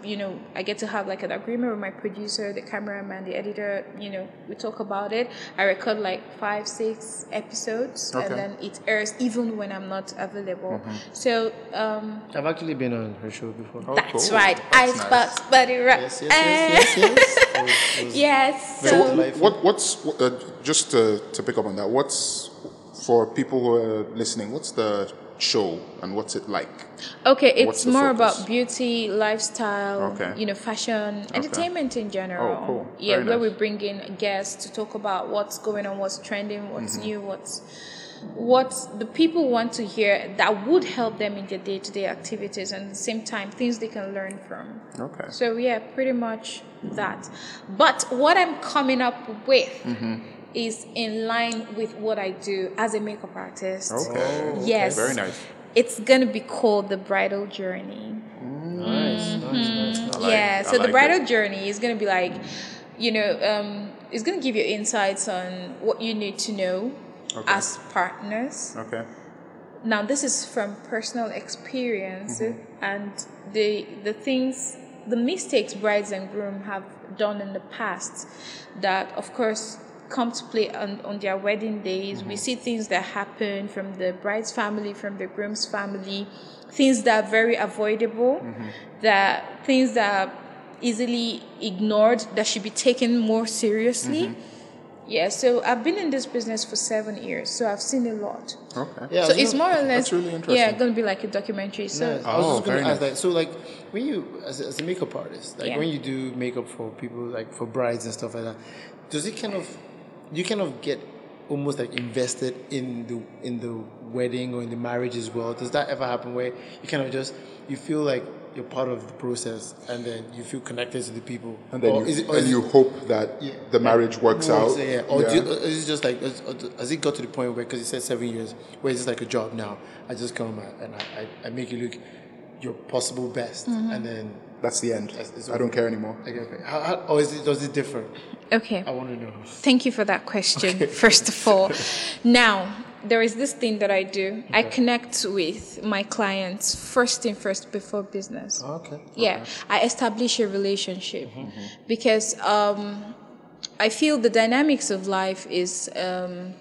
[SPEAKER 4] you know, I get to have like an agreement with my producer, the cameraman, the editor, you know, we talk about it. I record like five, six episodes
[SPEAKER 2] Okay.
[SPEAKER 4] and then it airs even when I'm not available. So, um,
[SPEAKER 3] I've actually been on her show before.
[SPEAKER 2] Oh,
[SPEAKER 4] that's
[SPEAKER 2] cool.
[SPEAKER 4] right.
[SPEAKER 2] That's
[SPEAKER 4] Icebox Buddy Rock.
[SPEAKER 3] Yes, yes, yes, yes, yes. It was- it was
[SPEAKER 4] Yes.
[SPEAKER 3] very
[SPEAKER 4] So,
[SPEAKER 3] delightful.
[SPEAKER 2] What what's uh, just to, to pick up on that? What's for people who are listening? What's the show and what's it like?
[SPEAKER 4] Okay, it's more about beauty, lifestyle,
[SPEAKER 2] Okay.
[SPEAKER 4] you know, fashion, entertainment in general.
[SPEAKER 2] Oh, cool.
[SPEAKER 4] Yeah,
[SPEAKER 2] Very
[SPEAKER 4] where
[SPEAKER 2] nice.
[SPEAKER 4] we bring in guests to talk about what's going on, what's trending, what's
[SPEAKER 2] Mm-hmm.
[SPEAKER 4] new, what's what the people want to hear that would help them in their day-to-day activities and at the same time things they can learn from.
[SPEAKER 2] Okay.
[SPEAKER 4] So yeah, pretty much that. But what I'm coming up with
[SPEAKER 2] Mm-hmm.
[SPEAKER 4] Is in line with what I do as a makeup artist.
[SPEAKER 2] Okay.
[SPEAKER 4] Yes.
[SPEAKER 2] Very nice.
[SPEAKER 4] It's gonna be called the bridal journey.
[SPEAKER 3] Nice, nice, nice.
[SPEAKER 2] I like-
[SPEAKER 4] yeah.
[SPEAKER 2] I
[SPEAKER 4] So the bridal
[SPEAKER 2] it.
[SPEAKER 4] journey is gonna be like, you know, um, it's gonna give you insights on what you need to know
[SPEAKER 2] Okay.
[SPEAKER 4] as partners.
[SPEAKER 2] Okay.
[SPEAKER 4] Now this is from personal experience
[SPEAKER 2] Mm-hmm.
[SPEAKER 4] and the the things the mistakes brides and groom have done in the past that of course come to play on, on their wedding days.
[SPEAKER 2] Mm-hmm.
[SPEAKER 4] We see things that happen from the bride's family, from the groom's family, things that are very avoidable,
[SPEAKER 2] Mm-hmm.
[SPEAKER 4] that things that are easily ignored that should be taken more seriously.
[SPEAKER 2] Mm-hmm.
[SPEAKER 4] Yeah, so I've been in this business for seven years, so I've seen a lot.
[SPEAKER 2] Okay.
[SPEAKER 3] Yeah,
[SPEAKER 4] So it's
[SPEAKER 3] gonna-
[SPEAKER 4] more or less
[SPEAKER 2] really interesting.
[SPEAKER 4] Yeah, gonna be like a documentary. So
[SPEAKER 3] Yeah, I was
[SPEAKER 2] Oh,
[SPEAKER 3] just gonna
[SPEAKER 2] very
[SPEAKER 3] ask
[SPEAKER 2] nice.
[SPEAKER 3] that. So, like, when you, as a, as a makeup artist, like
[SPEAKER 4] Yeah.
[SPEAKER 3] when you do makeup for people, like for brides and stuff like that, does it kind of, you kind of get almost like invested in the in the wedding or in the marriage as well? Does that ever happen where you kind of just you feel like you're part of the process and then you feel connected to the people?
[SPEAKER 2] And then
[SPEAKER 3] Or
[SPEAKER 2] you,
[SPEAKER 3] is it- or
[SPEAKER 2] and
[SPEAKER 3] is
[SPEAKER 2] you
[SPEAKER 3] it-
[SPEAKER 2] hope that
[SPEAKER 3] Yeah.
[SPEAKER 2] the marriage works out.
[SPEAKER 3] Yeah. Or
[SPEAKER 2] Yeah.
[SPEAKER 3] Do you, is it just like, is- has it got to the point where, because you said seven years, where it's just like a job now? I just come and I, I, I make you look your possible best,
[SPEAKER 4] Mm-hmm.
[SPEAKER 3] and then
[SPEAKER 2] That's the end.
[SPEAKER 3] That's-
[SPEAKER 2] I don't care anymore.
[SPEAKER 3] like, okay, how, how, or is it, does it differ?
[SPEAKER 4] Okay,
[SPEAKER 3] I want to know.
[SPEAKER 4] thank you for that question. First of all, now there is this thing that I do. I connect with my clients first thing first before business.
[SPEAKER 3] Oh, okay.
[SPEAKER 4] Yeah, I establish a relationship mm-hmm, mm-hmm. because um, I feel the dynamics of life is um,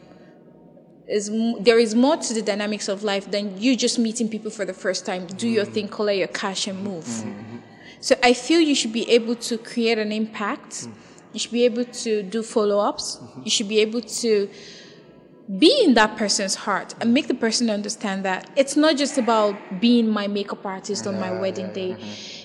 [SPEAKER 4] is there is more to the dynamics of life than you just meeting people for the first time. Do your mm. thing, collect your cash, and move. Mm-hmm, so I feel you should be able to create an impact. Mm. You should be able to do follow ups. You should be able to be in that person's heart and make the person understand that it's not just about being my makeup artist on my wedding day.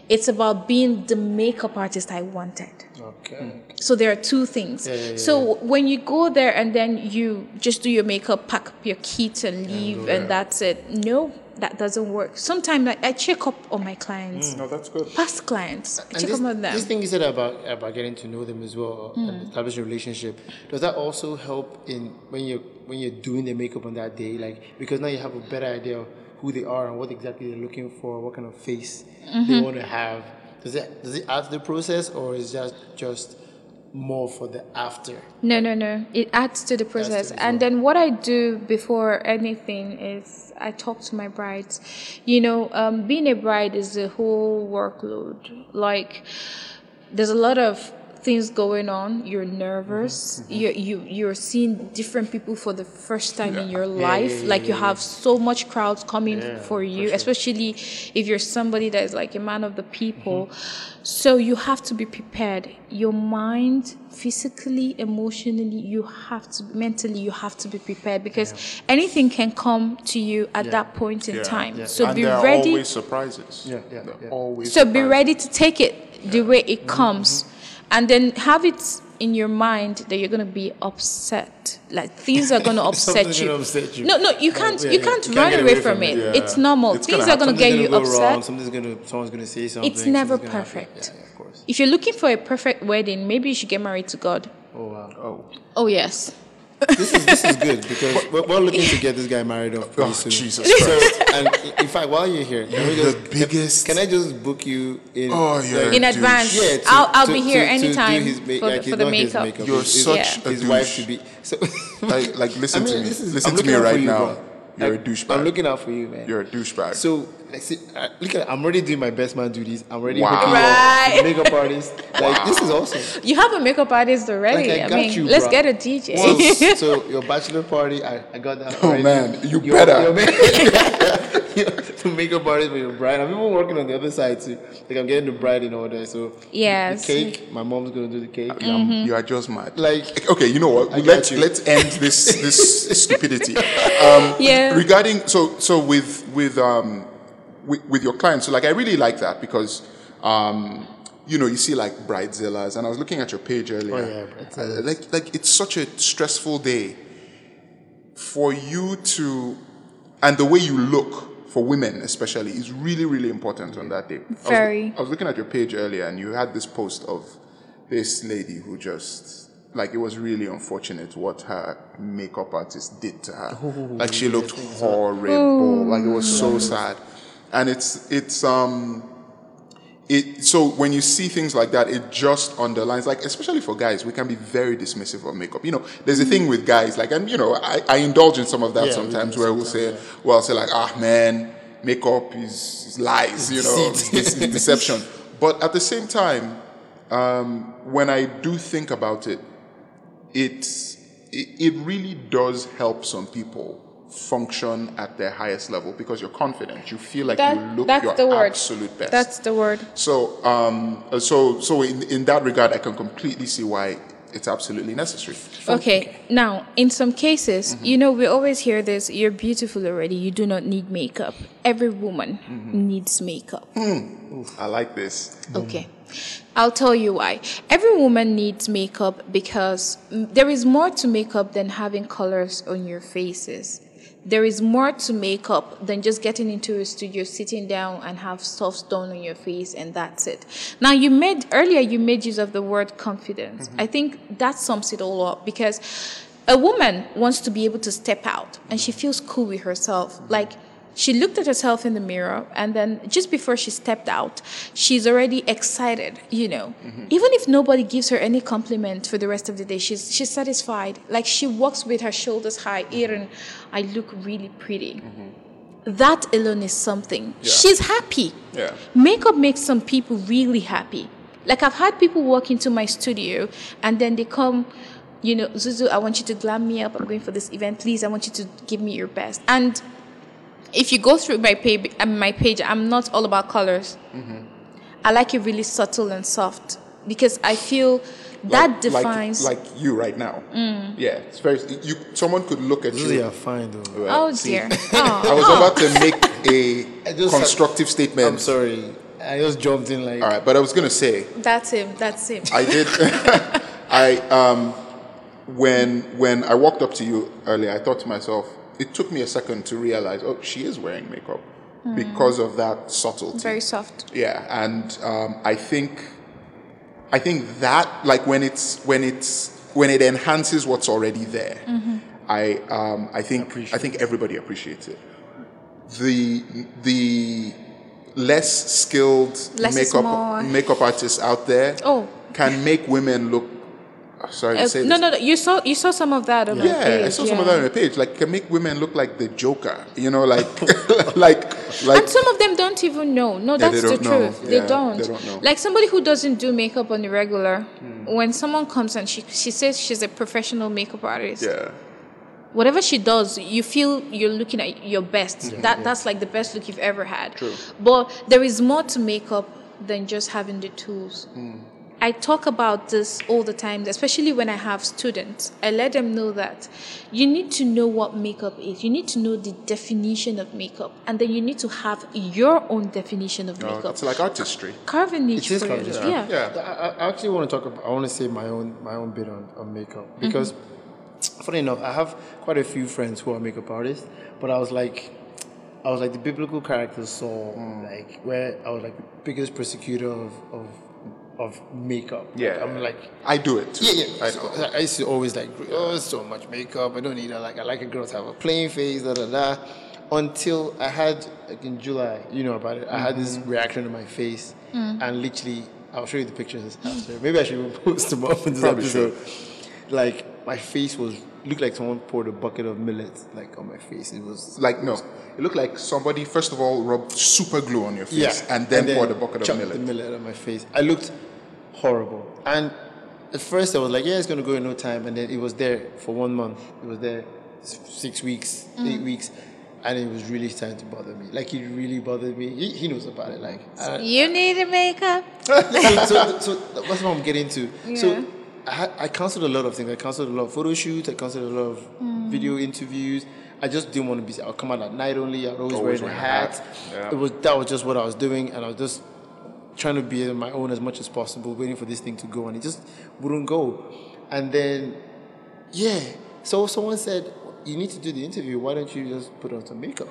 [SPEAKER 4] It's about being the makeup artist I wanted.
[SPEAKER 3] Okay. Hmm.
[SPEAKER 4] So there are two things.
[SPEAKER 3] yeah,
[SPEAKER 4] so when you go there and then you just do your makeup, pack up your kit and leave, and that's it. No, that doesn't work. Sometimes I, I check up on my clients,
[SPEAKER 2] No, that's good.
[SPEAKER 4] past clients. I
[SPEAKER 3] And
[SPEAKER 4] check
[SPEAKER 3] this,
[SPEAKER 4] up on them.
[SPEAKER 3] this thing you said about about getting to know them as well
[SPEAKER 4] Hmm.
[SPEAKER 3] and establishing a relationship, does that also help in when you're when you're doing the makeup on that day? Like because now you have a better idea of who they are and what exactly they're looking for, what kind of face they
[SPEAKER 4] Mm-hmm.
[SPEAKER 3] want to have. Does it does it add to the process or is that just more for the after?
[SPEAKER 4] No, no, no. It adds to the process.
[SPEAKER 3] as
[SPEAKER 4] and then what I do before anything is I talk to my brides. You know, um, being a bride is a whole workload. Like, there's a lot of things going on. You're mm-hmm. nervous. Mm-hmm. You're, you you're seeing different people for the first time in your life.
[SPEAKER 3] yeah,
[SPEAKER 4] like you
[SPEAKER 3] yeah,
[SPEAKER 4] have so much crowds coming for you, especially if you're somebody that is like a man of the people. Mm-hmm. So you have to be prepared. Your mind, physically, emotionally, you have to mentally, you have to be prepared because anything can come to you at that point in time. So
[SPEAKER 2] and
[SPEAKER 4] be
[SPEAKER 2] there are
[SPEAKER 4] ready.
[SPEAKER 2] always surprises.
[SPEAKER 3] Yeah, yeah, yeah.
[SPEAKER 2] Always.
[SPEAKER 4] So be ready to take it the way it comes, and then have it in your mind that you're gonna be upset. Like things are gonna upset you.
[SPEAKER 3] upset you.
[SPEAKER 4] No, no, you oh, can't.
[SPEAKER 3] yeah,
[SPEAKER 4] you
[SPEAKER 3] yeah.
[SPEAKER 4] can't
[SPEAKER 3] You can't
[SPEAKER 4] run away
[SPEAKER 3] away
[SPEAKER 4] from,
[SPEAKER 3] from
[SPEAKER 4] it.
[SPEAKER 3] it.
[SPEAKER 4] It's normal.
[SPEAKER 2] It's
[SPEAKER 4] things are gonna get you upset.
[SPEAKER 3] wrong. Something's gonna someone's gonna say something.
[SPEAKER 4] It's never perfect.
[SPEAKER 3] Yeah, yeah, of course.
[SPEAKER 4] If you're looking for a perfect wedding, maybe you should get married to God.
[SPEAKER 3] Oh wow.
[SPEAKER 2] Oh,
[SPEAKER 4] Oh yes.
[SPEAKER 3] This is this is good because we're, we're looking to get this guy married off pretty
[SPEAKER 2] oh
[SPEAKER 3] soon.
[SPEAKER 2] Jesus
[SPEAKER 3] So,
[SPEAKER 2] Christ.
[SPEAKER 3] and in fact, while you're here, can
[SPEAKER 2] You're
[SPEAKER 3] just
[SPEAKER 2] biggest-
[SPEAKER 3] Can, can I just book you in?
[SPEAKER 2] Oh, you're
[SPEAKER 3] like,
[SPEAKER 4] In
[SPEAKER 2] Dude.
[SPEAKER 4] advance.
[SPEAKER 3] Yeah, to-
[SPEAKER 4] I'll I'll
[SPEAKER 3] to-
[SPEAKER 4] be here
[SPEAKER 3] to- to
[SPEAKER 4] anytime
[SPEAKER 3] his ma-
[SPEAKER 4] for,
[SPEAKER 3] like,
[SPEAKER 4] the, for the
[SPEAKER 3] not his
[SPEAKER 4] makeup.
[SPEAKER 2] You're
[SPEAKER 3] his-
[SPEAKER 2] such
[SPEAKER 3] his,
[SPEAKER 2] a
[SPEAKER 3] his wife
[SPEAKER 2] douche.
[SPEAKER 3] to be. So,
[SPEAKER 2] like, like, listen
[SPEAKER 3] I mean,
[SPEAKER 2] to me.
[SPEAKER 3] is-
[SPEAKER 2] listen
[SPEAKER 3] I'm
[SPEAKER 2] to me
[SPEAKER 3] looking out for
[SPEAKER 2] right now.
[SPEAKER 3] bro.
[SPEAKER 2] You're
[SPEAKER 3] Like,
[SPEAKER 2] a douchebag.
[SPEAKER 3] I'm looking out for you, man.
[SPEAKER 2] You're a douchebag.
[SPEAKER 3] So, like, see, uh, look at, I'm already doing my best man duties. I'm already
[SPEAKER 2] Wow.
[SPEAKER 3] hooking
[SPEAKER 4] Right.
[SPEAKER 3] up makeup artist. Like, this is awesome.
[SPEAKER 4] You have a makeup artist already.
[SPEAKER 3] Like, I
[SPEAKER 4] I,
[SPEAKER 3] got
[SPEAKER 4] mean,
[SPEAKER 3] you,
[SPEAKER 4] let's
[SPEAKER 3] bruh.
[SPEAKER 4] get a DJ.
[SPEAKER 3] So, so your bachelor party, I, I got that.
[SPEAKER 2] Oh,
[SPEAKER 3] already.
[SPEAKER 2] man, you
[SPEAKER 3] Your-
[SPEAKER 2] better.
[SPEAKER 3] your ma- the makeup artist for your bride. I'm even working on the other side too. Like I'm getting the bride in order. So
[SPEAKER 4] Yes.
[SPEAKER 3] the cake. My mom's gonna do the cake.
[SPEAKER 2] Um, You are just mad.
[SPEAKER 3] Like-
[SPEAKER 2] okay, you know what?
[SPEAKER 3] got
[SPEAKER 2] Let's
[SPEAKER 3] you.
[SPEAKER 2] let's end this this stupidity. Um,
[SPEAKER 4] Yeah.
[SPEAKER 2] Regarding so so with with um with, with your clients, so like I really like that because um you know you see like bridezillas, and I was looking at your page earlier.
[SPEAKER 3] Oh, yeah, bridezillas.
[SPEAKER 2] Uh, like like it's such a stressful day for you to and the way you look for women especially is really really important on that day. I was-
[SPEAKER 4] Very.
[SPEAKER 2] I was, looking at your page earlier and you had this post of this lady who just like it was really unfortunate what her makeup artist did to her. Like she looked horrible. Like it was so sad. And it's it's um it so when you see things like that it just underlines like especially for guys we can be very dismissive of makeup. You know there's a thing with guys like and you know i, I indulge in some of that
[SPEAKER 3] Yeah,
[SPEAKER 2] sometimes where we'll say well I'll say like ah man makeup is, is lies you know? it's, it's deception. But at the same time um, when i do think about it it's it, it really does help some people function at their highest level because you're confident you feel like you look
[SPEAKER 4] that's
[SPEAKER 2] your
[SPEAKER 4] the word.
[SPEAKER 2] absolute best
[SPEAKER 4] That's the word.
[SPEAKER 2] so, um, uh, so, so in, in that regard, I can completely see why it's absolutely necessary.
[SPEAKER 4] Okay, now in some cases,
[SPEAKER 2] Mm-hmm.
[SPEAKER 4] you know, we always hear this you're beautiful already, you do not need makeup. Every woman
[SPEAKER 2] Mm-hmm.
[SPEAKER 4] needs makeup.
[SPEAKER 2] I like this.
[SPEAKER 4] Okay. I'll tell you why. Every woman needs makeup because mm, there is more to makeup than having colors on your faces. There is more to makeup than just getting into a studio, sitting down and have stuff done on your face and that's it. Now you made earlier you made use of the word confidence. Mm-hmm. I think that sums it all up because a woman wants to be able to step out and she feels cool with herself. Like she looked at herself in the mirror and then just before she stepped out she's already excited you know. Mm-hmm. Even if nobody gives her any compliment for the rest of the day she's she's satisfied. Like she walks with her shoulders high mm-hmm. Aaron, i look really pretty. Mm-hmm. That alone is something. She's happy.
[SPEAKER 2] Yeah.
[SPEAKER 4] makeup makes some people really happy. Like i've had people walk into my studio and then they come you know zuzu i want you to glam me up. I'm going for this event. Please i want you to give me your best. And if you go through my page, um, my page, I'm not all about colors.
[SPEAKER 2] Mm-hmm.
[SPEAKER 4] I like it really subtle and soft because I feel that
[SPEAKER 2] Like-
[SPEAKER 4] defines.
[SPEAKER 2] like, like you right now. Yeah, it's very. You someone could look at
[SPEAKER 3] Really
[SPEAKER 2] you.
[SPEAKER 3] are fine though.
[SPEAKER 2] Well,
[SPEAKER 4] oh
[SPEAKER 2] see,
[SPEAKER 4] dear!
[SPEAKER 2] I
[SPEAKER 4] Oh,
[SPEAKER 2] was about to make a
[SPEAKER 3] just-
[SPEAKER 2] constructive statement.
[SPEAKER 3] I'm sorry. I just jumped in like
[SPEAKER 2] All right, but I was gonna say
[SPEAKER 4] that's him. That's him.
[SPEAKER 2] I did. I um, when when I walked up to you earlier, I thought to myself, it took me a second to realize, oh, she is wearing makeup because of that subtlety.
[SPEAKER 4] Very soft.
[SPEAKER 2] Yeah, and um, I think, I think that like when it's when it's when it enhances what's already there, I um, I think I think everybody appreciates it. The the less skilled
[SPEAKER 4] Less
[SPEAKER 2] makeup makeup artists out there
[SPEAKER 4] Oh.
[SPEAKER 2] can make women look. Sorry to
[SPEAKER 4] Uh,
[SPEAKER 2] say
[SPEAKER 4] no,
[SPEAKER 2] this.
[SPEAKER 4] no, no. You saw you saw some of that on my
[SPEAKER 2] Yeah,
[SPEAKER 4] page.
[SPEAKER 2] I saw some of that on the page. Like, can make women look like the Joker. You know, like, like, like.
[SPEAKER 4] And some of them don't even know. No, that's
[SPEAKER 2] they
[SPEAKER 4] the truth.
[SPEAKER 2] Yeah,
[SPEAKER 4] they, don't.
[SPEAKER 2] they don't know.
[SPEAKER 4] Like somebody who doesn't do makeup on the regular,
[SPEAKER 2] Hmm.
[SPEAKER 4] when someone comes and she she says she's a professional makeup artist,
[SPEAKER 2] yeah.
[SPEAKER 4] whatever she does, you feel you're looking at your best. that that's like the best look you've ever had.
[SPEAKER 2] True.
[SPEAKER 4] But there is more to makeup than just having the tools. I talk about this all the time, especially when I have students. I let them know that you need to know what makeup is. You need to know the definition of makeup, and then you need to have your own definition of
[SPEAKER 2] Oh,
[SPEAKER 4] makeup.
[SPEAKER 2] it's like artistry.
[SPEAKER 4] Carving a niche
[SPEAKER 3] It is
[SPEAKER 4] for
[SPEAKER 3] yeah.
[SPEAKER 4] Yeah.
[SPEAKER 2] Yeah.
[SPEAKER 3] I, I actually want to talk about. I want to say my own my own bit on, on makeup mm-hmm. because, funny enough, I have quite a few friends who are makeup artists, but I was like, I was like the biblical character Saul, mm. like where I was like the biggest persecutor of of, of makeup. Like,
[SPEAKER 2] Yeah.
[SPEAKER 3] I'm like.
[SPEAKER 2] I do it too.
[SPEAKER 3] Yeah, yeah.
[SPEAKER 2] I
[SPEAKER 3] So. I used to always like, oh, so much makeup. I don't need that. Like, I like a girl to have a plain face, da da da. Until I had, like in July, you know about it. I had this mm-hmm. reaction on my face, mm. and literally, I'll show you the pictures after. Maybe I should even post them up in this
[SPEAKER 2] Probably
[SPEAKER 3] episode. Like, my face was looked like someone poured a bucket of millet like on my face. It was
[SPEAKER 2] Like no, it looked like somebody first of all rubbed super glue on your face
[SPEAKER 3] yeah,
[SPEAKER 2] and then poured a bucket of millet.
[SPEAKER 3] the millet on my face. I looked horrible, and at first I was like, "Yeah, it's gonna go in no time," and then it was there for one month. It was there six weeks, eight mm. weeks, and it was really starting to bother me. Like it really bothered me. He, he knows about it. Like I,
[SPEAKER 4] You need a makeup.
[SPEAKER 3] so, so, so that's what I'm getting to.
[SPEAKER 4] Yeah.
[SPEAKER 3] So I, I cancelled a lot of things. I cancelled a lot of photo shoots. I cancelled a lot of
[SPEAKER 4] Mm.
[SPEAKER 3] video interviews. I just didn't want to be. I'll come out at night only. I'd always,
[SPEAKER 2] Always
[SPEAKER 3] wear a hat.
[SPEAKER 2] hat. Yeah.
[SPEAKER 3] It was that was just what I was doing, and I was just trying to be on my own as much as possible, waiting for this thing to go, and it just wouldn't go. And then, yeah. So someone said, "You need to do the interview. Why don't you just put on some makeup?"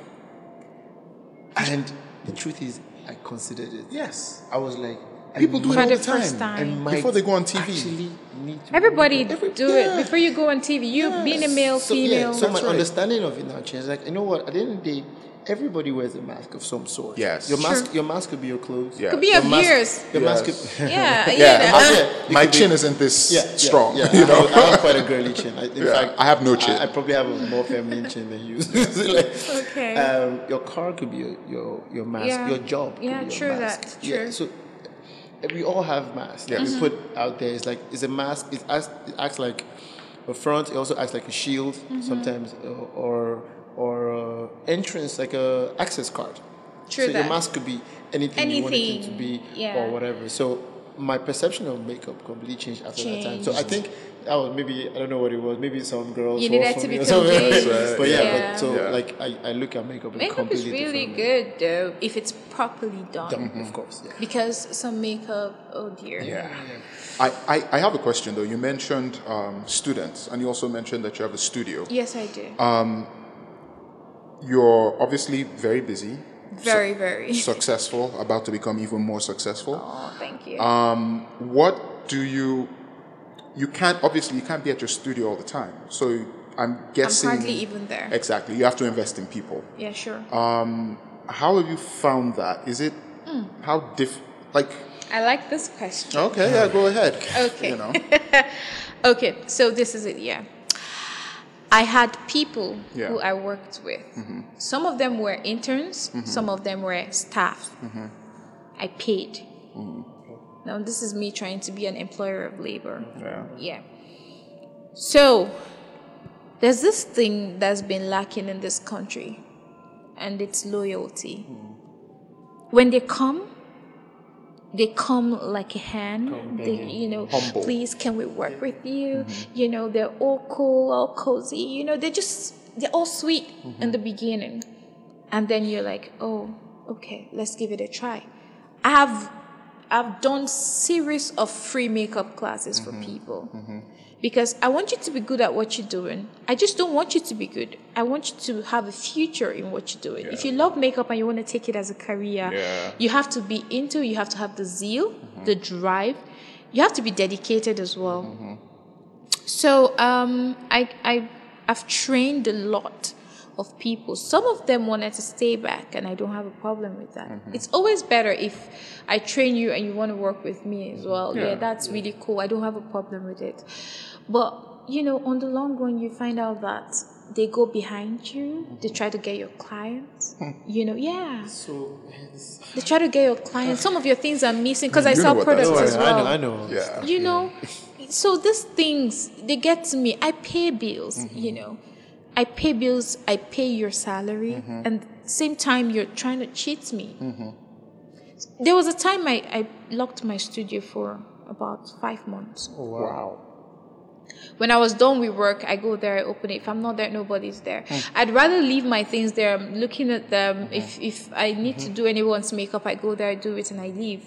[SPEAKER 3] And the truth is, I considered it.
[SPEAKER 2] Yes.
[SPEAKER 3] I was like, I
[SPEAKER 2] People do it all the
[SPEAKER 4] the
[SPEAKER 2] time.
[SPEAKER 4] time.
[SPEAKER 3] I
[SPEAKER 2] Before they go on TV.
[SPEAKER 3] Actually need to
[SPEAKER 4] Everybody
[SPEAKER 3] Every-
[SPEAKER 4] do
[SPEAKER 3] yeah.
[SPEAKER 4] it before you go on TV. You being a male,
[SPEAKER 3] So,
[SPEAKER 4] female.
[SPEAKER 3] Yeah, so my
[SPEAKER 2] right.
[SPEAKER 3] understanding of it now changed. Like, you know what? At the end of the day, everybody wears a mask of some sort.
[SPEAKER 2] Yes.
[SPEAKER 3] Your mask,
[SPEAKER 4] Sure.
[SPEAKER 3] your mask could be your clothes.
[SPEAKER 2] Yeah.
[SPEAKER 4] Could be
[SPEAKER 3] Your
[SPEAKER 4] of
[SPEAKER 3] mask-
[SPEAKER 4] years.
[SPEAKER 3] Your mask could.
[SPEAKER 2] Yes.
[SPEAKER 4] Yeah,
[SPEAKER 2] Yeah,
[SPEAKER 4] yeah.
[SPEAKER 2] my-
[SPEAKER 3] Yeah,
[SPEAKER 2] my
[SPEAKER 3] it be-
[SPEAKER 2] chin isn't this
[SPEAKER 3] Yeah, yeah,
[SPEAKER 2] strong.
[SPEAKER 3] Yeah,
[SPEAKER 2] You know.
[SPEAKER 3] I, have, I have quite a girly chin. I, in
[SPEAKER 2] Yeah,
[SPEAKER 3] fact,
[SPEAKER 2] I have no chin.
[SPEAKER 3] I, I probably have a more feminine chin than you. like,
[SPEAKER 4] Okay.
[SPEAKER 3] Um, your car could be your your, your mask.
[SPEAKER 4] Yeah.
[SPEAKER 3] Your job. Could
[SPEAKER 4] Yeah,
[SPEAKER 3] be your
[SPEAKER 4] true
[SPEAKER 3] mask.
[SPEAKER 4] that,
[SPEAKER 3] Yeah.
[SPEAKER 4] true.
[SPEAKER 3] So we all have masks that
[SPEAKER 2] Yes.
[SPEAKER 3] we put out there. It's like it's a mask. It acts, it acts like a front. It also acts like a shield
[SPEAKER 4] Mm-hmm.
[SPEAKER 3] sometimes, or or uh, entrance like a access card.
[SPEAKER 4] True
[SPEAKER 3] so
[SPEAKER 4] that.
[SPEAKER 3] your mask could be anything, you want it to be
[SPEAKER 4] yeah.
[SPEAKER 3] or whatever. So my perception of makeup completely changed after that time. So I think that was maybe I don't know what it was. Maybe some girls.
[SPEAKER 4] You
[SPEAKER 3] fall
[SPEAKER 4] needed
[SPEAKER 3] for
[SPEAKER 4] to
[SPEAKER 3] me
[SPEAKER 4] be
[SPEAKER 3] or something.
[SPEAKER 4] convinced.
[SPEAKER 3] but yeah,
[SPEAKER 4] Yeah.
[SPEAKER 3] but so
[SPEAKER 2] Yeah.
[SPEAKER 3] like I, I look at makeup
[SPEAKER 4] Makeup is really good though if it's properly done.
[SPEAKER 3] way. Of course, yeah.
[SPEAKER 4] Because some makeup, oh dear.
[SPEAKER 2] Yeah. I, I, I have a question though. You mentioned um, students, and you also mentioned that you have a studio.
[SPEAKER 4] Yes, I do.
[SPEAKER 2] Um, You're obviously very busy,
[SPEAKER 4] very, very.
[SPEAKER 2] successful, about to become even more successful.
[SPEAKER 4] oh, thank you.
[SPEAKER 2] Um, what do you? You can't obviously you can't be at your studio all the time. So I'm guessing I'm
[SPEAKER 4] hardly even there.
[SPEAKER 2] exactly. You have to invest in people.
[SPEAKER 4] yeah, sure.
[SPEAKER 2] Um, how have you found that? Is it
[SPEAKER 4] Hmm.
[SPEAKER 2] how diff like?
[SPEAKER 4] I like this question.
[SPEAKER 2] Okay, yeah, go ahead.
[SPEAKER 4] Okay.
[SPEAKER 2] You know,
[SPEAKER 4] Okay, so this is it, yeah. I had people
[SPEAKER 2] Yeah.
[SPEAKER 4] who I worked with. Mm-hmm. Some of them were interns, mm-hmm. some of them were staff. Mm-hmm. I paid. Now, this is me trying to be an employer of labor.
[SPEAKER 2] yeah.
[SPEAKER 4] Yeah. So, there's this thing that's been lacking in this country, and it's loyalty. Mm. When they come, they come like a hen. They, you know,
[SPEAKER 2] Humble.
[SPEAKER 4] please, can we work with you? Mm-hmm. You know, they're all cool, all cozy. You know, they're just, they're all sweet in mm-hmm. the beginning. And then you're like, oh, okay, let's give it a try. I have I've done series of free makeup classes for mm-hmm. people mm-hmm. because I want you to be good at what you're doing. I just don't want you to be good. I want you to have a future in what you're doing. If you love makeup and you want to take it as a career,
[SPEAKER 2] Yeah.
[SPEAKER 4] you have to be into. You have to have the zeal, mm-hmm. the drive. You have to be dedicated as well. So um, I I I've trained a lot of people. Some of them wanted to stay back, and I don't have a problem with that. Mm-hmm. It's always better if I train you and you want to work with me as mm-hmm. well. Yeah,
[SPEAKER 2] Yeah.
[SPEAKER 4] that's really cool. I don't have a problem with it. But you know, on the long run, you find out that they go behind you. They mm-hmm. try to get your clients. Hmm. You know, yeah.
[SPEAKER 3] So it's,
[SPEAKER 4] They try to get your clients. Some of your things are missing because I sell products
[SPEAKER 2] that's
[SPEAKER 4] as oh,
[SPEAKER 3] I
[SPEAKER 4] well
[SPEAKER 3] know, I know.
[SPEAKER 2] Yeah.
[SPEAKER 4] you know so these things they get to me i pay bills
[SPEAKER 2] Mm-hmm.
[SPEAKER 4] you know i pay bills i pay your salary
[SPEAKER 2] Mm-hmm.
[SPEAKER 4] and same time you're trying to cheat me mm-hmm. there was a time I, I locked my studio for about five months
[SPEAKER 3] Oh, wow.
[SPEAKER 4] when I was done with work, I go there, I open it. If I'm not there, nobody's there. Mm. I'd rather leave my things there. I'm looking at them. Mm-hmm. If if I need to mm-hmm. do anyone's makeup, I go there, I do it, and I leave.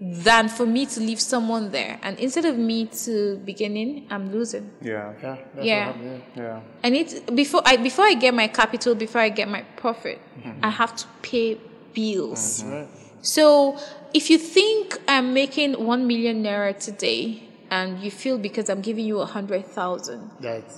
[SPEAKER 4] Than for me to leave someone there. And instead of me to beginning, I'm losing.
[SPEAKER 2] Yeah.
[SPEAKER 3] Yeah. That's
[SPEAKER 4] Yeah.
[SPEAKER 3] What happened, yeah.
[SPEAKER 2] Yeah.
[SPEAKER 4] I need to, before I before I get my capital, before I get my profit, mm-hmm. I have to pay bills. Mm-hmm.
[SPEAKER 3] Right.
[SPEAKER 4] So if you think I'm making one million naira today and you feel because I'm giving you a hundred thousand,